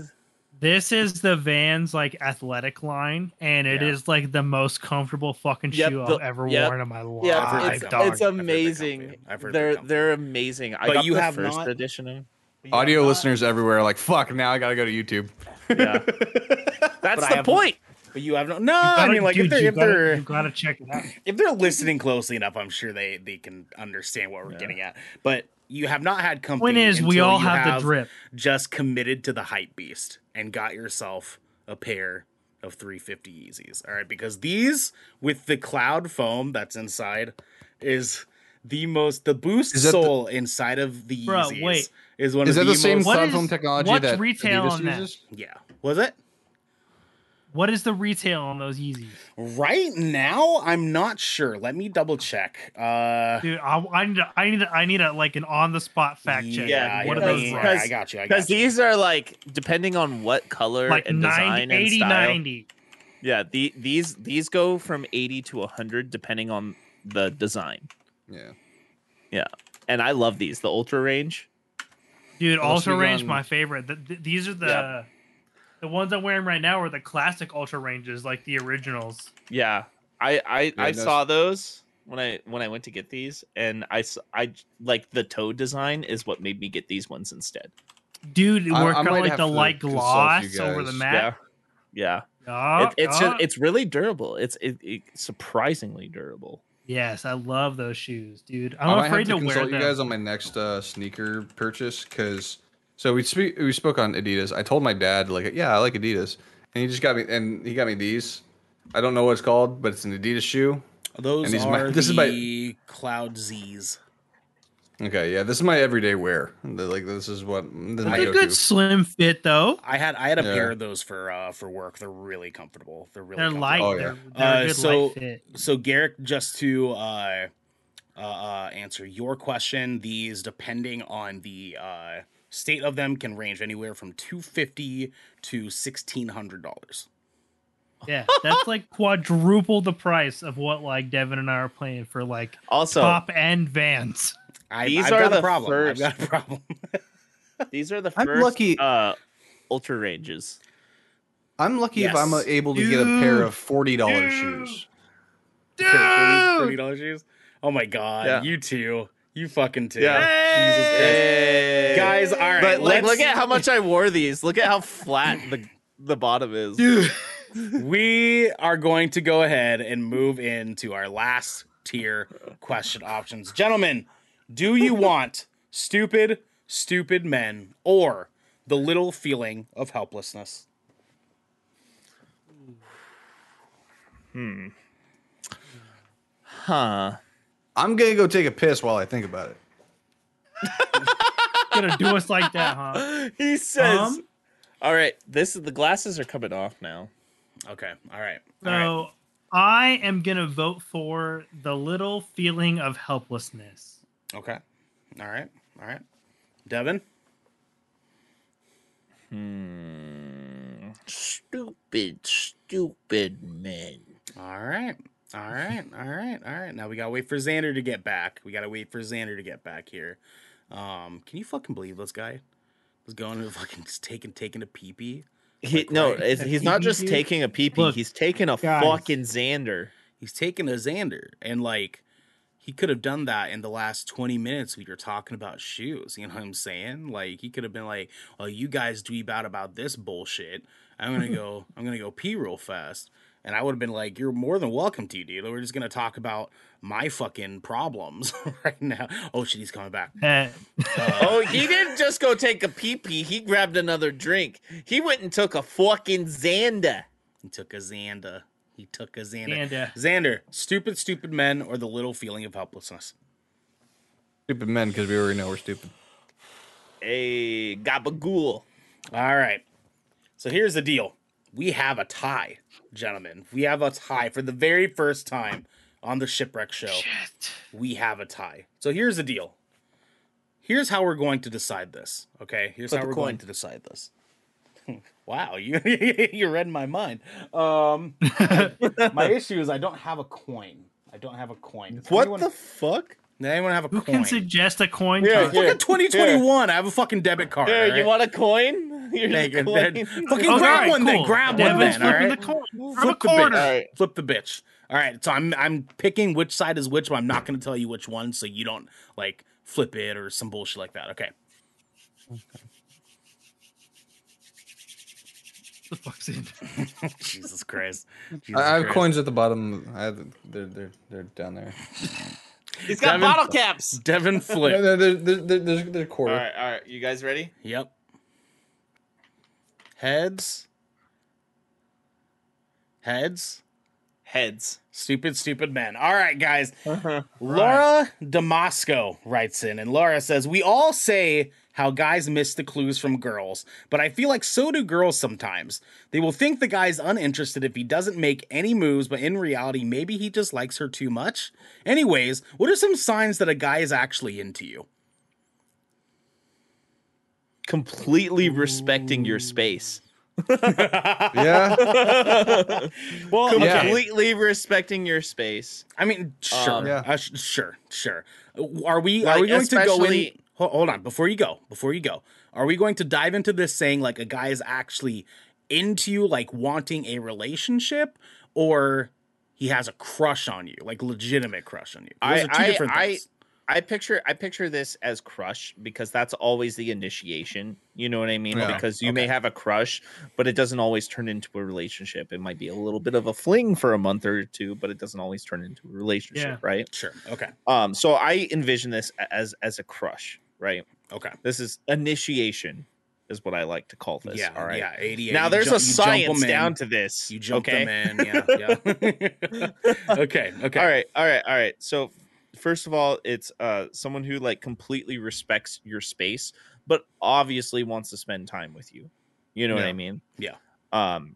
This is the Vans like athletic line, and it is
Yeah.
like the most comfortable fucking
Yep,
shoe
the-
I've ever
yep.
worn in my life.
yeah, it's,
dog.
it's
comfy. I've heard they're
amazing.
comfy. I've heard
they're
they're
they're amazing. I
But
got
you
the
have
first
not-
edition of.
Audio
not-
listeners everywhere are like, fuck, now I gotta go to YouTube.
Yeah, that's
I
the
have-
point.
But you have no. No, I
gotta-
mean, like
dude,
if they're
you
if
gotta,
they're
you gotta check it out.
if they're listening closely enough, I'm sure they they can understand what we're
Yeah.
getting at. But you have not had company.
Point is, we all
you
have, the drip.
Just committed to the hype beast and got yourself a pair of 350 Yeezys. All right, because these with the cloud foam that's inside is the most the boost
Is the-
sole inside of the
Bro,
Yeezys
wait.
is one
Is
of
that the same
most,
cloud
is-
foam technology
what's
that
retail
Adidas
on that?
yeah. Was it?
What is the retail on those Yeezys?
Right now, I'm not sure. Let me double check. Uh
Dude, I, I need a, I need a, I need a like an on the spot fact check.
Yeah,
Like, what
yeah,
are those?
yeah. I got you.
Because these are like depending on what color
Like
and
90,
design
80,
and style.
90.
Yeah, the, these these go from eighty to hundred depending on the design.
Yeah. Yeah.
And I love these. The ultra range.
Dude, Ultra Range, my favorite. The, th- these are the
Yeah.
The ones I'm wearing right now are the classic Ultra Ranges, like the originals.
Yeah, I I,
Yeah,
I
those-
saw those when I when I went to get these, and I I like the toe design is what made me get these ones instead.
Dude,
I-
we're kind of like the light gloss over the
guys.
mat.
Yeah,
Yeah,
it, it's
yeah.
just, it's really durable. It's it, it surprisingly durable.
yes, I love those shoes, dude.
I
I'm
might
afraid
have
to,
to
wear
consult
them.
you guys on my next uh, sneaker purchase because so we speak we spoke on Adidas. I told my dad like, yeah, I like Adidas, and he just got me and he got me these. I don't know what it's called, but it's an Adidas shoe.
Those
And these
are
might- this is my-
Cloud Z's.
Okay, yeah, this is my everyday wear. Like this is what this is my
It's a
go-to.
good slim fit though.
I had I had a
Yeah.
pair of those for uh for work. They're really comfortable. They're really
They're
comfortable.
light.
Oh, yeah.
They're, they're
Uh,
a good
so-
light fit.
So Garrick, just to uh, uh, uh, answer your question, these depending on the uh, state of them can range anywhere from two fifty to sixteen hundred dollars.
Yeah, that's like quadruple the price of what like Devin and I are playing for like
Also,
top end Vans.
I,
These
I've
are
got a
the
problem.
first-
I've got a problem.
these are the first
I'm
first
lucky-
uh ultra ranges.
I'm lucky if I'm uh, able to get a pair of forty dollars
Dude.
shoes.
Thirty dollars shoes. Oh my god,
Yeah.
you two, you fucking two.
Yeah.
Jesus Christ.
Hey.
Guys, all right,
but like, look at how much I wore these. Look at how flat the the bottom is.
we are going to go ahead and move into our last tier question options. Gentlemen, do you want stupid, stupid men or the little feeling of helplessness? Hmm.
Huh.
I'm gonna go take a piss while I think about it.
Gonna do us like that, huh?
he says.
Um,
All right, this is the glasses are coming off now.
Okay, all right.
So
all right.
I am gonna vote for the little feeling of helplessness.
Okay. All right. All right. Devin?
Hmm. Stupid, stupid men.
All right. All right. All right. All right. Now we gotta wait for Xander to get back. We gotta wait for Xander to get back here. Um, can you fucking believe this guy? Was going to fucking just taking taking a pee pee.
He,
Like,
no,
right.
it's, he's not just
Dude.
taking a pee pee. He's taking a
guys.
fucking Xander.
He's taking a Xander, and like he could have done that in the last twenty minutes. We were talking about shoes. You know what I'm saying? Like he could have been like, "Oh, you guys dweeb out about this bullshit. I'm gonna go. I'm gonna go pee real fast." And I would have been like, "You're more than welcome to, dude. We're just gonna talk about my fucking problems right now." Oh shit, he's coming back.
Eh,
Oh, he didn't just go take a pee pee. He grabbed another drink. He went and took a fucking Xander.
He took a Xander. He took a Xander.
and uh,
Xander, stupid, stupid men, or the little feeling of helplessness.
Stupid men, because we already know we're stupid.
Hey, gabagool.
All right. So here's the deal. We have a tie, gentlemen. We have a tie for the very first time on the Shipwreck Show.
shit.
We have a tie. So here's the deal. Here's how we're going to decide this. Okay. Here's
Flip
how we're
coin.
going to decide this. Wow, you you read my mind. Um, my issue is I don't have a coin. I don't have a coin. Does
What
anyone,
the fuck?
Does anyone have a
Who
coin?
can suggest a coin
Yeah,
toss?
Look at 2021. I have a fucking debit card.
Here,
all
you want a coin? Here's
Hey,
a
good,
coin.
then. Fucking grab
alright,
one then. Grab
Devin's
one then. All
flipping
right.
the coin. Grab a
Flip the
quarter.
bitch.
All right.
Flip the bitch. All right. So I'm I'm picking which side is which, but I'm not going to tell you which one, so you don't like flip it or some bullshit like that. Okay.
The fuck's in?
Jesus Christ. Jesus
I I have
Christ.
coins at the bottom. I have, they're, they're, they're down there.
He's got
Devin-
bottle caps.
Devin
No,
flip.
no, they're, they're, they're, they're, they're quarter.
right, all right. You guys ready?
Yep. Heads. Heads.
Heads.
Stupid, stupid men. All right, guys. Uh-huh. Laura Damasco writes in, and Laura says, We all say how guys miss the clues from girls, but I feel like so do girls sometimes. They will think the guy's uninterested if he doesn't make any moves, but in reality, maybe he just likes her too much. Anyways, what are some signs that a guy is actually into you?
Completely respecting your space.
Yeah.
Well,
Yeah.
Completely respecting your space.
I mean, sure,
Um,
Yeah.
uh, sh- sure, sure. Uh, Are we are we going to go in?
Especially-
ho- Hold on, before you go, before you go, are we going to dive into this saying like a guy is actually into you, like wanting a relationship, or he has a crush on you, like legitimate crush on you? Those
I-
are two
I-
different
I-
things.
I picture I picture this as crush because that's always the initiation. You know what I mean?
Yeah.
Because you may have a crush, but it doesn't always turn into a relationship. It might be a little bit of a fling for a month or two, but it doesn't always turn into a relationship,
Yeah.
right?
Sure. Okay.
Um, so I envision this as as a crush, right?
Okay.
This is initiation, is what I like to call this.
yeah.
all right.
Yeah. ADA.
Now there's a science down to this.
You jump
okay?
them in. Yeah. Yeah. okay. Okay.
All right, all right, all right. So first of all, it's uh someone who like completely respects your space, but obviously wants to spend time with you. You know what I mean?
Yeah.
Um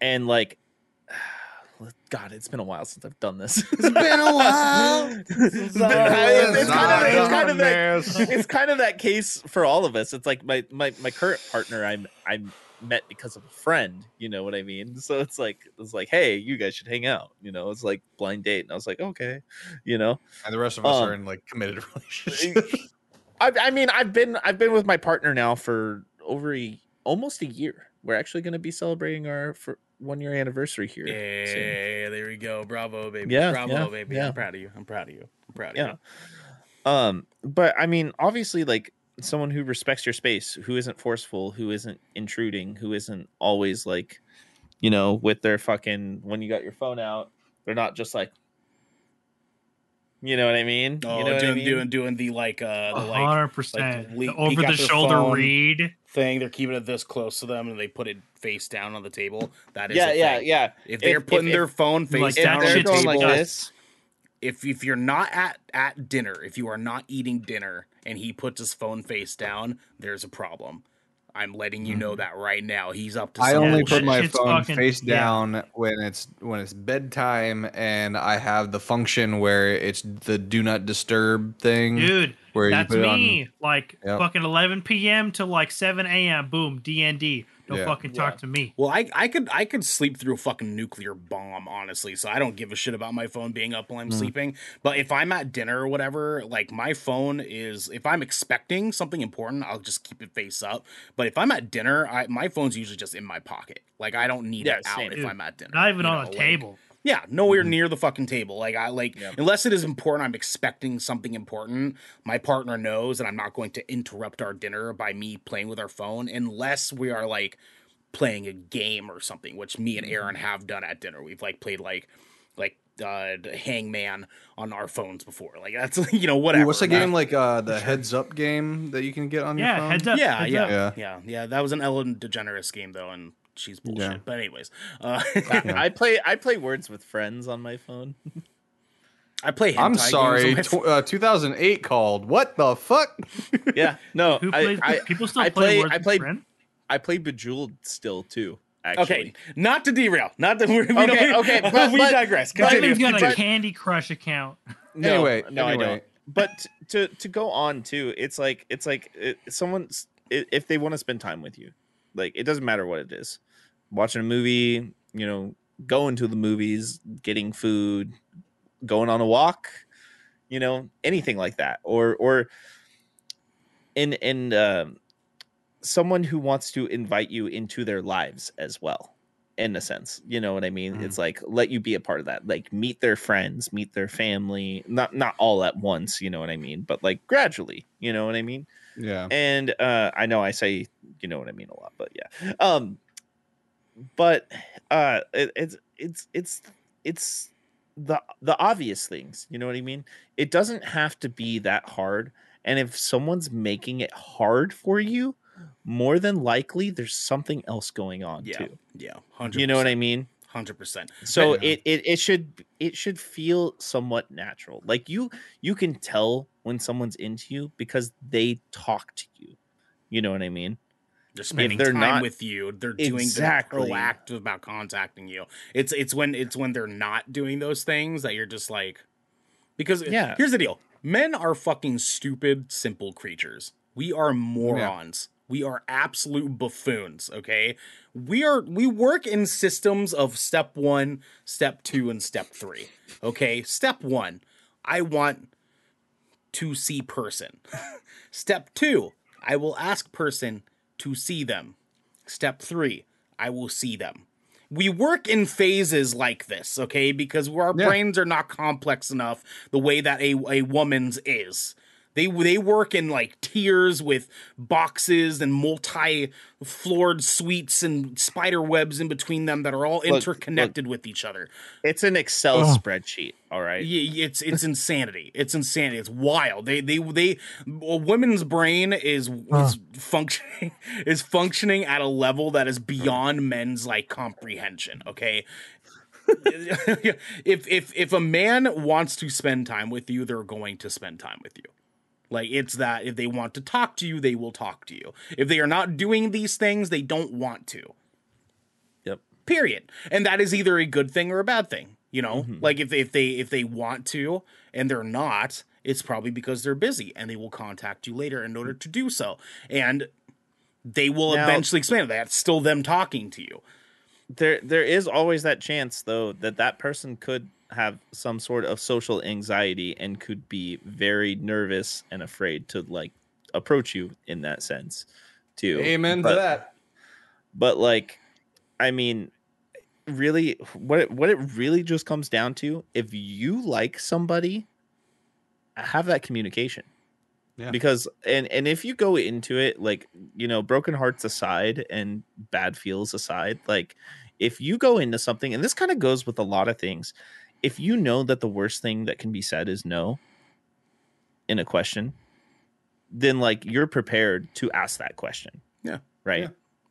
and like God, it's been a while since I've done this.
It's been a while.
it's, kind of, it's, kind of, it's, kind of that, it's kind of that case for all of us. It's like my my my current partner I'm I'm met because of a friend, you know what I mean? So it's like it's like, hey, you guys should hang out, you know. It's like blind date, and I was like, okay, you know.
And the rest of us
Um,
are in like committed relationships.
I, I mean, I've been I've been with my partner now for over a almost a year. We're actually going to be celebrating our for one year anniversary here. soon.
Yeah, there we go. Bravo, baby.
Yeah,
Bravo,
yeah,
baby.
yeah.
I'm proud of you. I'm proud of you. I'm proud of
Yeah.
you.
Um, but I mean, obviously, like someone who respects your space, who isn't forceful, who isn't intruding, who isn't always like, you know, with their fucking when you got your phone out, they're not just like, you know what I mean?
Oh,
you know what
doing
I mean?
doing doing the like uh the like
hundred percent.
like,
The over the shoulder
phone.
read.
Thing. They're keeping it this close to them, and they put it face down on the table. That is
yeah,
a
yeah,
thing.
yeah.
If they're
If-
putting
if-
their phone face
Like,
down on the table,
like this.
if if you're not at at dinner, if you are not eating dinner, and he puts his phone face down, there's a problem. I'm letting you know mm-hmm. that right now. He's up to.
I only
Yeah,
put my
shit's
phone
fucking-
face
yeah.
down when it's when it's bedtime and I have the function where it's the do not disturb thing.
Dude,
where you
that's
put it on-
Like
Yep.
fucking 11 p.m. to like 7 a.m. Boom, DND. Don't
Yeah.
fucking talk to me.
Well, I I could I could sleep through a fucking nuclear bomb, honestly. So I don't give a shit about my phone being up while I'm
Mm.
sleeping. But if I'm at dinner or whatever, like my phone is if I'm expecting something important, I'll just keep it face up. But if I'm at dinner, I my phone's usually just in my pocket. Like I don't need
Yeah,
it out
same.
if I'm at dinner.
Not even on
know,
a
like-
table.
Yeah,
Mm-hmm.
nowhere near the fucking table. Like I like
Yeah.
unless it is important, I'm expecting something important. My partner knows and I'm not going to interrupt our dinner by me playing with our phone unless we are like playing a game or something, which me and
Mm-hmm.
Aaron have done at dinner. We've like played like like uh hangman on our phones before. Like that's you know, whatever.
Ooh, what's that
man.
game like? Uh, the heads up game that you can get on your
Yeah,
phone.
heads up.
Yeah,
heads
yeah,
up.
yeah,
Yeah.
yeah, That was an Ellen DeGeneres game though, and she's bullshit.
Yeah.
But anyways, uh,
Yeah.
I play I play Words with Friends on my phone.
I play.
I'm
hentai games
sorry.
on my
Tw- uh, 2008 called. What the fuck?
Yeah, no,
Who
I,
plays?
I,
people still
I
play.
play-
Words
I
with
play- I play Bejeweled still too. Actually,
Okay, not to derail. Not that we're, we
Okay,
don't,
okay, but-
we
but-
digress.
but-
Continue.
Kevin's got a Candy Crush account.
no,
Anyway,
no, I don't. But to to go on too, it's like it's like it, someone's i- if they want to spend time with you, like it doesn't matter what it is, watching a movie, you know, going to the movies, getting food, going on a walk, you know, anything like that, or or in in um, someone who wants to invite you into their lives as well in a sense you know what i mean?
Mhm.
it's like let you be a part of that like meet their friends meet their family not not all at once you know what i mean? But like gradually you know what i mean?
Yeah.
and uh i know i say you know what i mean a lot but yeah. Um but uh it, it's it's it's it's the the obvious things you know what i mean? It doesn't have to be that hard and if someone's making it hard for you more than likely there's something else going on
Yeah,
too.
yeah, hundred.
you know what i mean?
Hundred percent.
so it, it it should it should feel somewhat natural. Like you you can tell when someone's into you because they talk to you. You know what i mean
They're spending
they're
time
not-
with you. They're doing.
Exactly.
They're proactive about contacting you. It's it's when it's when they're not doing those things that you're just like, because
Yeah.
Here's the deal: men are fucking stupid, simple creatures. We are morons. We are absolute buffoons. Okay, we are. We work in systems of step one, step two, and step three. Okay, step one, I want to see person. Step two, I will ask person to see them. Step three, I will see them. We work in phases like this, okay? Because our
Yeah.
brains are not complex enough the way that a, a woman's is. They they work in like tiers with boxes and multi-floored suites and spider webs in between them that are all
look.
interconnected with each other.
it's an excel
Ugh.
spreadsheet all right
Yeah, it's it's insanity. It's insanity. It's wild. They they they a woman's brain is is functioning is functioning at a level that is beyond men's like comprehension. Okay. if if if a man wants to spend time with you, they're going to spend time with you. Like it's that if they want to talk to you, they will talk to you. If they are not doing these things, they don't want to.
Yep.
Period. And that is either a good thing or a bad thing you know?
Mhm.
like if, if they if they want to and they're not it's probably because they're busy and they will contact you later in order to do so. And they will
Now-
eventually explain that's still them talking to you.
There there is always that chance though that that person could have some sort of social anxiety and could be very nervous and afraid to like approach you in that sense too
Amen
But-
to that.
but like i mean really what it, what it really just comes down to if you like somebody have that communication
Yeah.
because and and if you go into it like you know broken hearts aside and bad feels aside like if you go into something and this kind of goes with a lot of things if you know that the worst thing that can be said is no in a question then like you're prepared to ask that question
Yeah.
right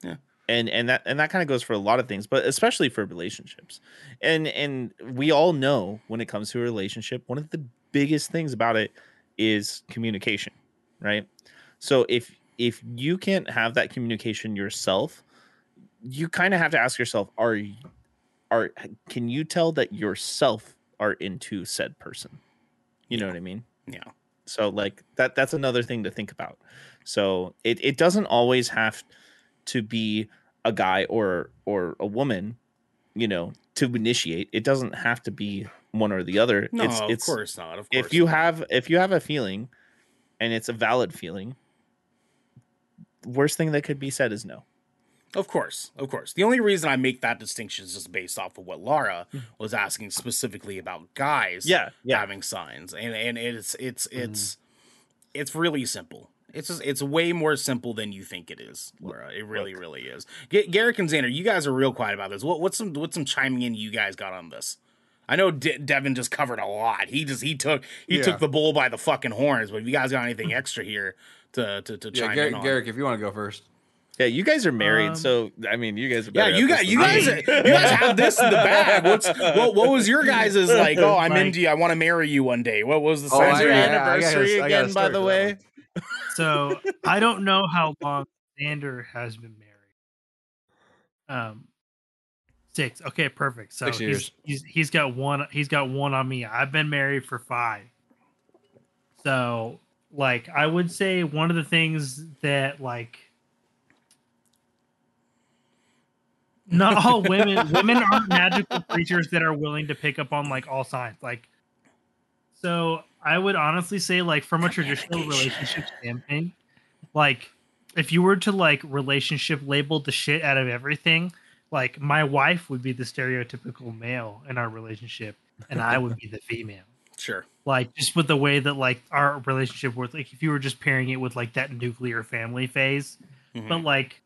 Yeah. Yeah.
and and that and that kind of goes for a lot of things but especially for relationships and and we all know when it comes to a relationship one of the biggest things about it is communication right so if if you can't have that communication yourself you kind of have to ask yourself are are can you tell that yourself are into said person you know what i mean
yeah
so like that that's another thing to think about so it, it doesn't always have to be a guy or or a woman, you know, to initiate. It doesn't have to be one or the other.
No,
it's
of
it's
course not. Of course.
if you
not.
have if you have a feeling and it's a valid feeling, worst thing that could be said is no.
Of course, of course. The only reason I make that distinction is just based off of what Laura hmm. was asking specifically about guys
Yeah, yeah.
having signs. And and it's it's hmm. it's it's really simple. It's just, it's way more simple than you think it is, Laura. It really, really is. G- Garrick and Xander, you guys are real quiet about this. What, what's some what's some chiming in you guys got on this? I know De- Devin just covered a lot. He just he took he
Yeah.
took the bull by the fucking horns. But if you guys got anything extra here to to, to
Yeah,
chime in on,
Garrick, if you want to go first.
Yeah, you guys are married,
Um,
so I mean, you guys are
Yeah, you
at
got
this
you guys you guys have this in the bag. What's what, what was your guys' like? Oh, I'm
Like-
into you. I want to marry you one day. What was the
Oh,
When's
I-
your
yeah, I got a-
anniversary
I got a
again, by the way?
So I don't know how long Xander has been married. Um, six. Okay, perfect. So
Six
he's, he's he's got one. He's got one on me. I've been married for five. So like I would say one of the things that like not all women women aren't magical creatures that are willing to pick up on like all signs like so i would honestly say like from a traditional relationship standpoint like if you were to like relationship label the shit out of everything like my wife would be the stereotypical male in our relationship and i would be the female
Sure.
like just with the way that like our relationship was like if you were just pairing it with like that nuclear family phase
Mhm.
but like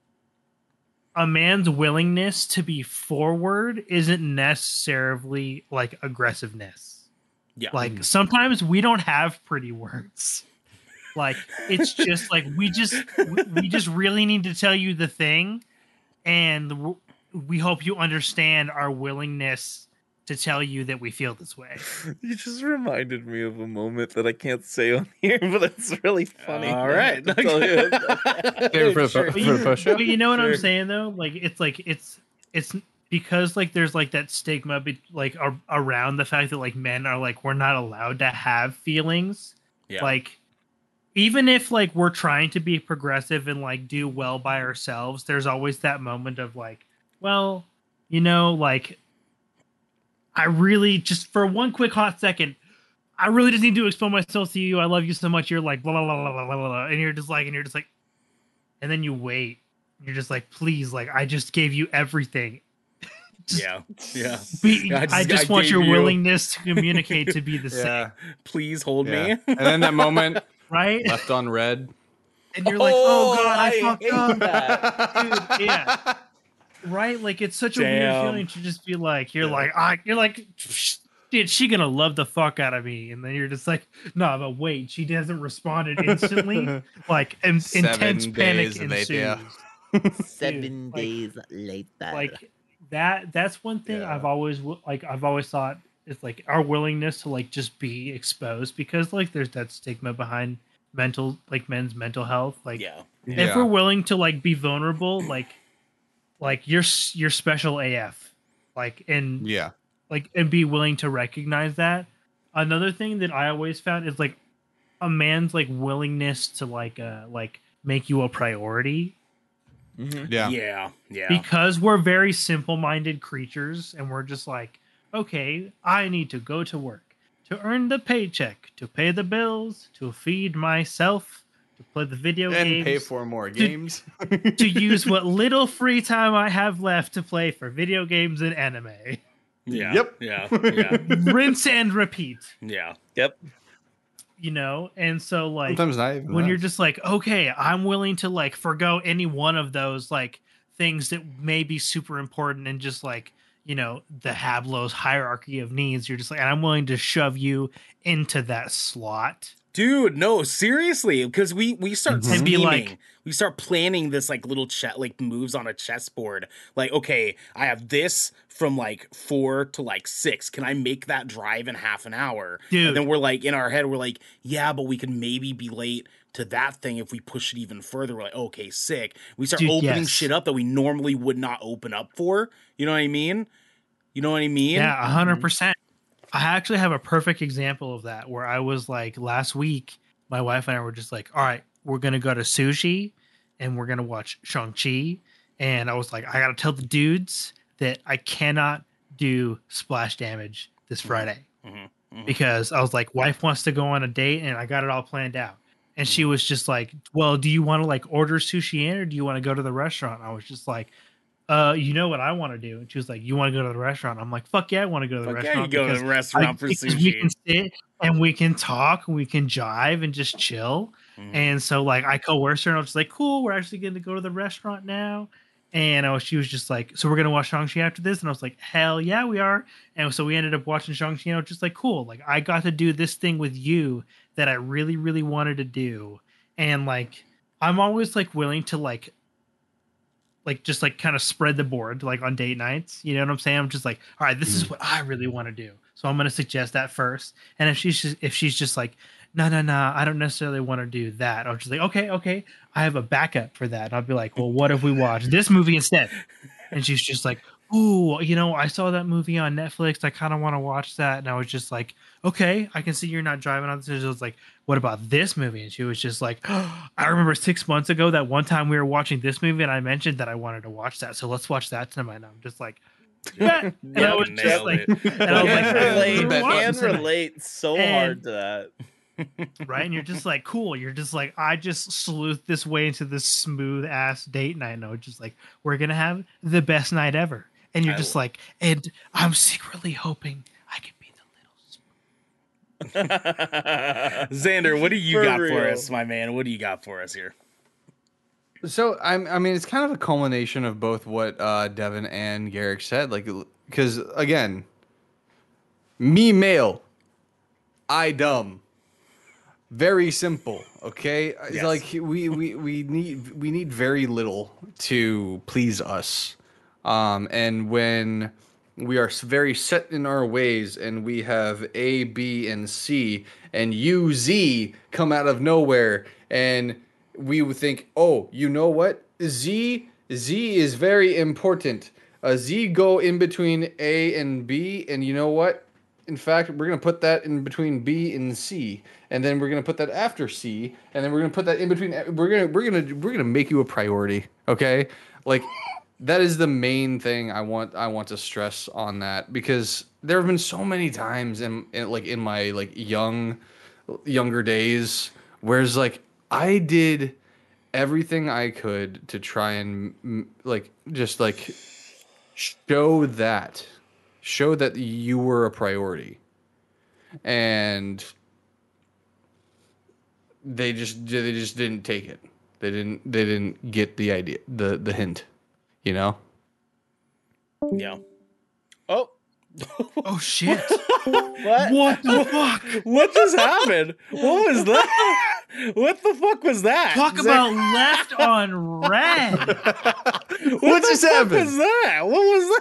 a man's willingness to be forward isn't necessarily like aggressiveness.
Yeah.
like mm. sometimes we don't have pretty words. Like it's just like we just we, we just really need to tell you the thing and we hope you understand our willingness to tell you that we feel this way
You just reminded me of a moment that I can't say on here, but it's really funny.
All right.
I'll you.
Save it for
Sure.
for
But you,
the post show.
but you know what I'm saying though? Like it's like it's it's because like there's like that stigma be, like ar- around the fact that like men are like we're not allowed to have feelings.
Yeah.
Like even if like we're trying to be progressive and like do well by ourselves, there's always that moment of like, well, you know, like I really just for one quick hot second, I really just need to expose myself to you. I love you so much. You're like blah blah blah blah blah blah, blah. and you're just like, and you're just like, and then you wait. You're just like, please, like I just gave you everything. Just
yeah. Yeah.
be-
I
I
just-
just,
I
want your
you-
willingness to communicate to be the same,
Yeah,
Please hold
yeah.
me.
and then that moment
right?
left on red.
And you're like, oh god, I, oh,
I
fucked up.
that.
Dude, yeah. Right? Like it's such a weird feeling to just be like, you're like, ah, you're like, dude, she gonna love the fuck out of me, and then you're just like, no, but wait, she hasn't responded instantly. like in, intense panic
days
ensues.
later.
Seven
like-
days later.
Like that. That's one thing
Yeah.
I've always like. I've always thought it's like our willingness to like just be exposed because like there's that stigma behind mental like men's mental health like
Yeah.
if we're willing to like be vulnerable like like you're you're special af like and
yeah,
like and be willing to recognize that another thing that i always found is like a man's like willingness to like uh like make you a priority
Mhm.
yeah,
Yeah. Yeah.
because we're very simple-minded creatures and we're just like okay i need to go to work to earn the paycheck to pay the bills to feed myself to play the video games
and
games
pay for more games.
to use what little free time I have left to play for video games and anime.
Yeah.
Yep.
Yeah. Yeah.
Rinse and repeat,
Yeah.
Yep.
you know? And so like
Sometimes not even
when
that.
you're just like, okay, I'm willing to like forgo any one of those like things that may be super important and just like, you know, the Maslow's hierarchy of needs, you're just like, and I'm willing to shove you into that slot.
Dude, no, seriously, because we we start
Mhm.
And be
scheming.
like-
we start planning this like little chat like moves on a chessboard. Like, okay, I have this from like four to like six. Can I make that drive in half an hour?
Dude.
And then we're like in our head, we're like, yeah, but we could maybe be late to that thing if we push it even further. We're like, okay, sick. We start
Dude,
opening
yes.
shit up that we normally would not open up for. You know what I mean? You know what I mean?
Yeah, a hundred percent. I actually have a perfect example of that where I was like last week, my wife and I were just like, all right, we're gonna go to sushi and we're gonna watch Shang-Chi and I was like, I gotta tell the dudes that I cannot do splash damage this Friday
Mhm, mhm.
because I was like, wife wants to go on a date, and I got it all planned out. And she was just like, "Well, do you want to like order sushi in, or do you want to go to the restaurant?" I was just like, "Uh, you know what I want to do." And she was like, "You want to go to the restaurant?" I'm like, "Fuck yeah, I want to go to the
Fuck yeah, you
restaurant."
go to the
I-
restaurant for
because we can sit and we can talk, and we can jive and just chill.
Mhm.
And so like I coerced her, and I was just like, "Cool, we're actually going to go to the restaurant now." And I was, she was just like, "So we're gonna watch Shang Chi after this?" And I was like, "Hell yeah, we are!" And so we ended up watching Shang Chi. And I was just like, "Cool, like I got to do this thing with you that I really, really wanted to do." And like I'm always like willing to like, like just like kind of spread the board like on date nights. You know what I'm saying? I'm just like, "All right, this is mm. what I really want to do." So I'm gonna suggest that first. And if she's just, if she's just like, no, no, no, I don't necessarily want to do that. I'll just like, okay, okay, I have a backup for that. And I'll be like, well, what if we watch this movie instead? And she's just like, ooh, you know, I saw that movie on Netflix. I kind of want to watch that. And I was just like, okay, I can see you're not driving on this. I was like, what about this movie? And she was just like, I remember six months ago that one time we were watching this movie and I mentioned that I wanted to watch that. So let's watch that tonight. And I'm just like, "Bet." and I was just
nailed
like,
it.
and I was like,
can relate, can relate so
And-
hard to that.
right? And you're just like, cool. You're just like, I just sleuth this way into this smooth ass date night. No, just like we're gonna have the best night ever. And you're
I
just
will-
like, and I'm secretly hoping I can be the little.
Xander, what do you
For
got for
real.
us, my man? What do you got for us here?
So I'm, I mean, it's kind of a culmination of both what uh, Devin and Garrick said. Like, because again, me male, I dumb. Very simple. Okay, it's
Yes.
like we, we we need we need very little to please us, um, and when we are very set in our ways and we have A, B, and C, and U, Z come out of nowhere, and we would think, oh, you know what? Z, Z is very important. A Z go in between A and B, and you know what? In fact, we're gonna put that in between B and C, and then we're gonna put that after C, and then we're gonna put that in between. We're gonna we're gonna we're gonna make you a priority, okay? Like that is the main thing I want I want to stress on that because there have been so many times in, in like in my like young younger days whereas like I did everything I could to try and like just like show that show that you were a priority. And they just they just didn't take it. They didn't they didn't get the idea the the hint you know
Yeah.
oh,
Oh shit!
what?
what the fuck?
What just happened? What was that? What the fuck was that?
Talk
Xander-
about left on read.
what
What
the
just
fuck
happened?
Was that? What was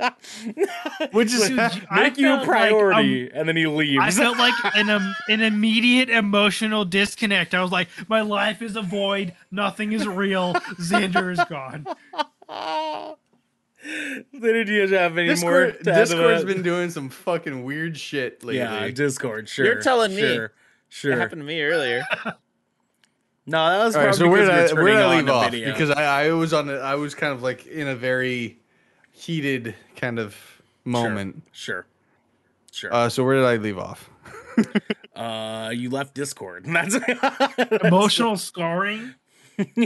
that?
which is
Make you a
felt like, um,
priority, and then he leaves.
I felt like an um, an immediate emotional disconnect. I was like, my life is a void. Nothing is real. Xander is gone.
Did you have any more?
Discord,
to add to
Discord's
that?
been doing some fucking weird shit lately.
Yeah, Discord. Sure.
You're telling me.
Sure.
It happened to me earlier.
No, that was
All
probably
right, so where did
because
I
you're
where did I
turning
leave
the
off?
video.
Because I, I was on a, I was kind of like in a very heated kind of moment.
Sure. Sure.
Uh, so where did I leave off?
Uh, you left Discord. That's
Emotional scarring.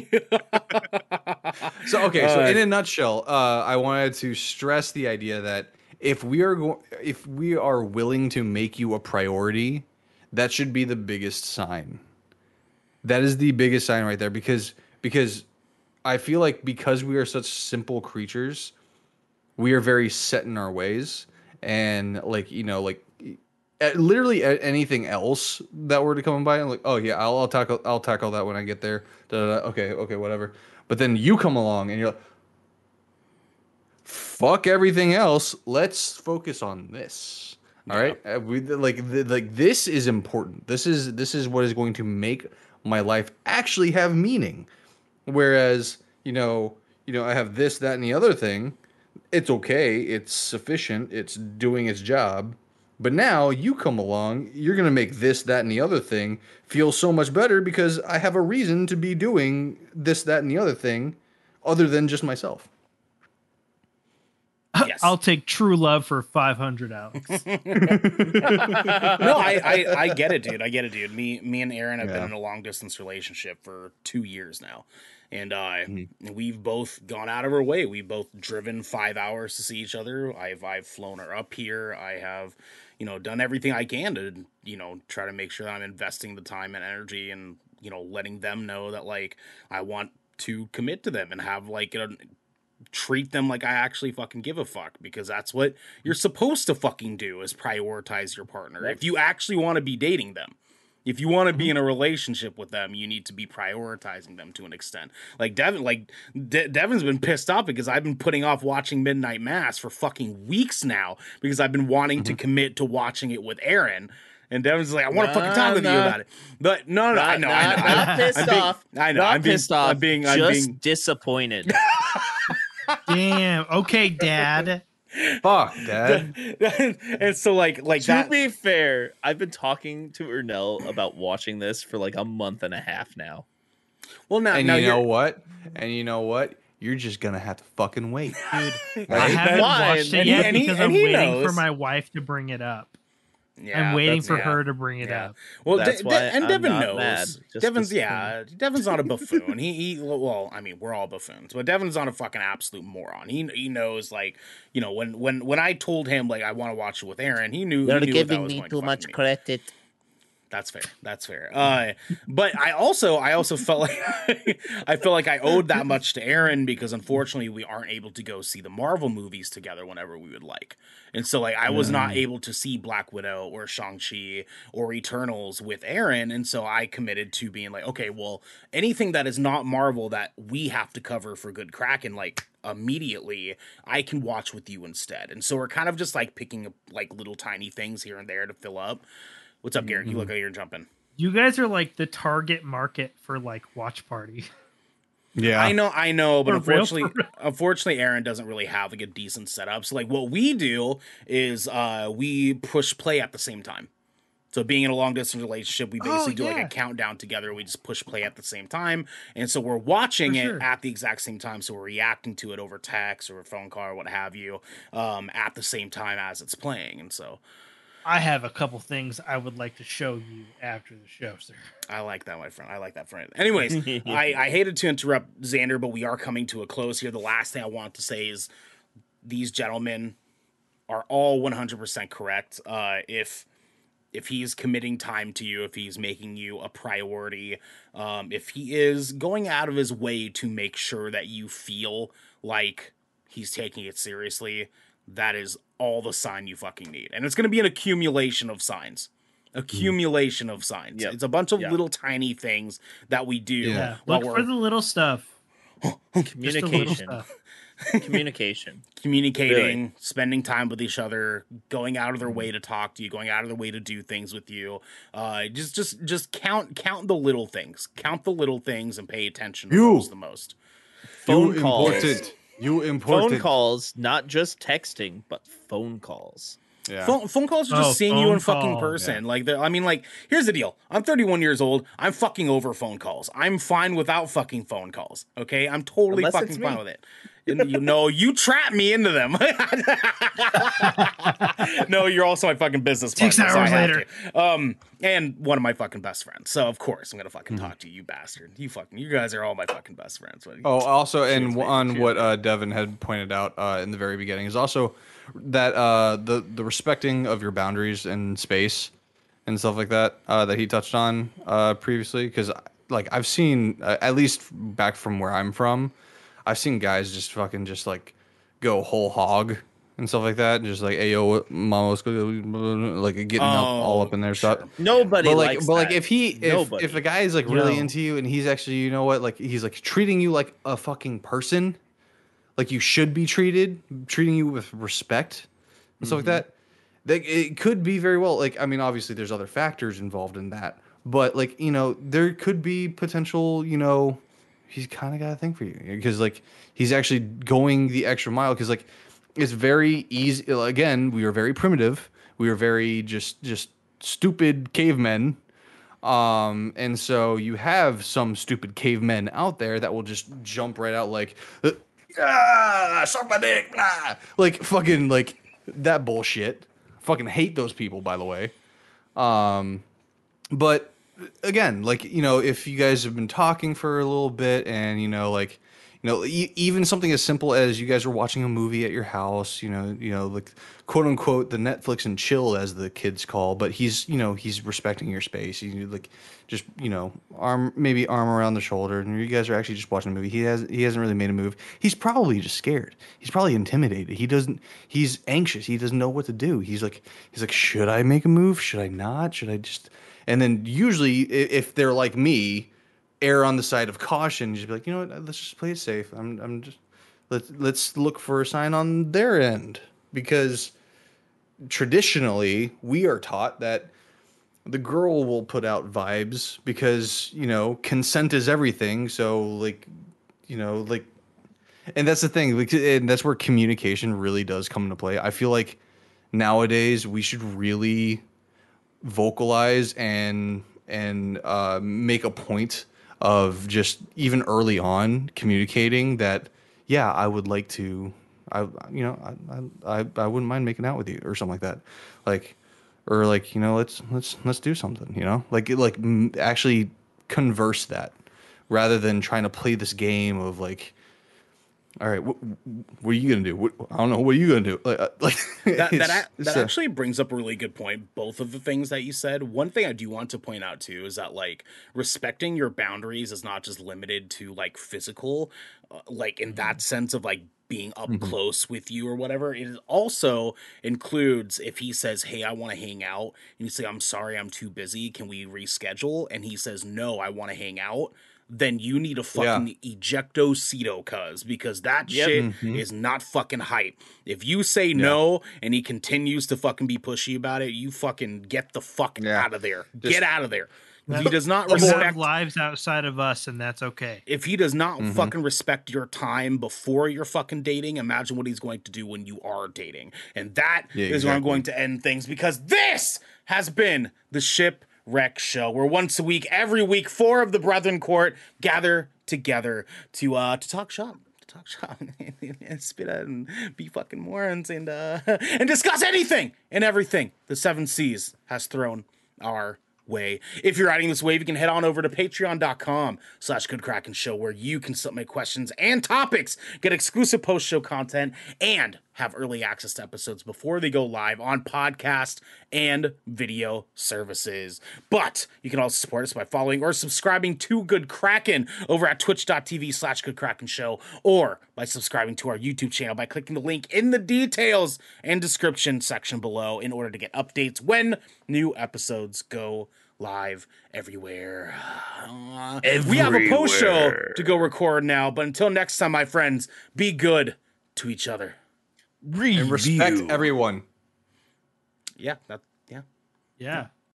So okay, so in a nutshell, uh, I wanted to stress the idea that if we are go- if we are willing to make you a priority, that should be the biggest sign. That is the biggest sign right there because because I feel like because we are such simple creatures, we are very set in our ways and like you know like literally anything else that were to come by, I'm like, oh yeah, I'll, I'll tackle I'll tackle that when I get there. Da, da, da. Okay, okay, whatever. But then you come along and you're like, fuck everything else. Let's focus on this. All right, Uh, we like th- like this is important. This is this is what is going to make my life actually have meaning. Whereas you know you know I have this that and the other thing. It's okay. It's sufficient. It's doing its job. But now you come along, you're going to make this, that, and the other thing feel so much better because I have a reason to be doing this, that, and the other thing other than just myself.
Yes.
I'll take true love for 500 Alex.
no, I, I I get it, dude. I get it, dude. Me me and Aaron have been in a long distance relationship for two years now, and uh,
Mm-hmm.
we've both gone out of our way. We've both driven five hours to see each other. I've I've flown her up here. I have, you know, done everything I can to you know try to make sure that I'm investing the time and energy and you know letting them know that like I want to commit to them and have like a treat them like I actually fucking give a fuck because that's what you're supposed to fucking do is prioritize your partner. If you actually want to be dating them, if you want to be mm-hmm. in a relationship with them, you need to be prioritizing them to an extent. Like Devin, like De- Devin's been pissed off because I've been putting off watching Midnight Mass for fucking weeks now because I've been wanting to mm-hmm. commit to watching it with Aaron. And Devin's like, I want to fucking talk
Nah,
with you about it. But no, no, I
Not-
know, I know.
not-
I know.
not pissed
I'm being-
off.
I know.
Not
I'm being,
pissed off.
I'm being, I'm
just
being,
disappointed.
Damn. Okay, Dad.
Fuck, Dad.
and so like like
to
that
be fair, I've been talking to Ernell about watching this for like a month and a half now.
well now
and
now
you know what? And you know what? You're just gonna have to fucking wait.
I
Right?
haven't
Fine.
watched it
And
yet
and he-
because
and
I'm
he
waiting for my wife to bring it up.
Yeah,
I'm waiting for
yeah.
her to bring it
Yeah.
up.
Well,
That's
De-
why
De- and
I'm
Devin
not
knows.
mad,
Devin's yeah. Devin's not a buffoon. he, he well, I mean, we're all buffoons, but Devin's not a fucking absolute moron. He he knows like you know when when when I told him like I want to watch it with Aaron, he knew
You're
he knew what that
giving
was
me
going
too much
mean.
credit.
That's fair. That's fair. Uh, but I also I also felt like I felt like I owed that much to Aaron because unfortunately we aren't able to go see the Marvel movies together whenever we would like. And so like I was not able to see Black Widow or Shang-Chi or Eternals with Aaron and so I committed to being like okay, well, anything that is not Marvel that we have to cover for good Kraken like immediately I can watch with you instead. And so we're kind of just like picking up like little tiny things here and there to fill up. What's up, Garrett? You look like you're jumping.
You guys are like the target market for like watch party.
Yeah.
I know, I know, but
For
unfortunately,
real.
unfortunately, Aaron doesn't really have like a decent setup. So, like, what we do is uh we push play at the same time. So, being in a long distance relationship, we
Oh,
basically do like a countdown together. We just push play at the same time, and so we're watching
For
it
sure.
at the exact same time. So we're reacting to it over text or a phone call or what have you, um, at the same time as it's playing. And so,
I have a couple things I would like to show you after the show, sir.
I like that, my friend. I like that, friend. Anyways, I, I hated to interrupt Xander, but we are coming to a close here. The last thing I want to say is these gentlemen are all 100% correct. Uh, if if he's committing time to you, if he's making you a priority, um, if he is going out of his way to make sure that you feel like he's taking it seriously, that is all the sign you fucking need. And it's going to be an accumulation of signs. Accumulation of signs.
Yep.
It's a bunch of
Yep.
little tiny things that we do.
Yeah.
Yeah,
while
look
we're
for the little stuff. Just the little
Communication. Communication.
communicating, spending time with each other, going out of their way to talk to you, going out of their way to do things with you. Uh, just, just, just count, count the little things. Count the little things and pay attention to
You.
those the most.
Phone
you
calls.
important. You important.
Phone calls, not just texting, but phone calls.
Yeah.
Phone, phone calls are just
Oh,
seeing you
phone
in fucking
call.
person. Like, they're- I mean, like, here's the deal. I'm 31 years old. I'm fucking over phone calls. I'm fine without fucking phone calls. Okay, I'm totally
Unless
fucking fine with it. And you know, you trap me into them. no, you're also my fucking business partner.
Six hours
have
later.
Um, and one of my fucking best friends. So of course I'm gonna fucking
Hmm.
talk to you, you bastard. You fucking, you guys are all my fucking best friends. What-
Oh, also, and
Cheers,
on
Cheers,
what
baby.
uh, Devin had pointed out uh, in the very beginning is also that uh, the the respecting of your boundaries and space and stuff like that uh, that he touched on uh, previously. Because like I've seen, uh, at least back from where I'm from, I've seen guys just fucking just like go whole hog and stuff like that, and just like, "Hey yo, mama, let's go," like getting up, all
Oh,
up in their oh, stuff.
Nobody
But like, but like, if he, if,
Nobody.
if a guy is like really
Yo.
into you and he's actually, you know what, like he's like treating you like a fucking person, like you should be treated, treating you with respect and stuff like mm-hmm. that. Like it could be very well. Like I mean, obviously there's other factors involved in that, but like you know, there could be potential. You know, he's kind of got a thing for you because like he's actually going the extra mile because like it's very easy. Again, we were very primitive. We were very just just stupid cavemen Um, and so you have some stupid cavemen out there that will just jump right out like, "Uh, ah, suck my dick, blah. like fucking like that bullshit. Fucking hate those people, by the way. Um, but again, like you know, if you guys have been talking for a little bit, and you know, like you know, e- even something as simple as you guys are watching a movie at your house, you know, you know, like quote unquote the Netflix and chill as the kids call, but he's you know he's respecting your space. You like just you know arm maybe arm around the shoulder, and you guys are actually just watching a movie. He has he hasn't really made a move. He's probably just scared. He's probably intimidated. He doesn't. He's anxious. He doesn't know what to do. He's like he's like, should I make a move? Should I not? Should I just? And then usually, if they're like me, err on the side of caution. You just be like, you know what? Uh, let's just play it safe. I'm I'm just let's let's look for a sign on their end because traditionally we are taught that the girl will put out vibes because you know consent is everything. So like you know like and that's the thing like, and that's where communication really does come into play. I feel like nowadays we should really vocalize and and uh, make a point of just even early on communicating that yeah I would like to I you know I, I I wouldn't mind making out with you or something like that. Like or like you know let's let's let's do something you know? Like like actually converse that rather than trying to play this game of like all right what, what are you gonna do? What, I don't know what are you gonna do? Like, uh, like
that that, that actually brings up a really good point both of the things that you said. One thing i do want to point out too is that like respecting your boundaries is not just limited to like physical uh, like in that sense of like being up close with you or whatever. It also includes if he says hey i want to hang out and you say i'm sorry i'm too busy. Can we reschedule? And he says no i want to hang out then you need a fucking ejecto seato cuz because that
Yep.
shit
Mhm.
is not fucking hype. If you say no and he continues to fucking be pushy about it, you fucking get the fuck
Yeah.
out of there.
Just-
get out of there. If he does not
You have
respect
lives outside of us, and that's okay.
if he does not
Mhm.
fucking respect your time before you're fucking dating, imagine what he's going to do when you are dating. And that is
Yeah,
where I'm going to end things because this has been the Shipwreck Show, where once a week, every week, four of the Brethren Court gather together to uh to talk shop. to Talk shop and spit out and be fucking morons and uh and discuss anything and everything the seven seas has thrown our way. If you're riding this wave, you can head on over to patreon.com slash good show where you can submit questions and topics, get exclusive post show content, and have early access to episodes before they go live on podcast and video services. But you can also support us by following or subscribing to Good Kraken over at twitch.tv slash good kraken show or by subscribing to our YouTube channel by clicking the link in the details and description section below in order to get updates when new episodes go live everywhere. Uh, We have a post show to go record now, but until next time, my friends, be good to each other.
And respect everyone
Yeah, that yeah.
Yeah.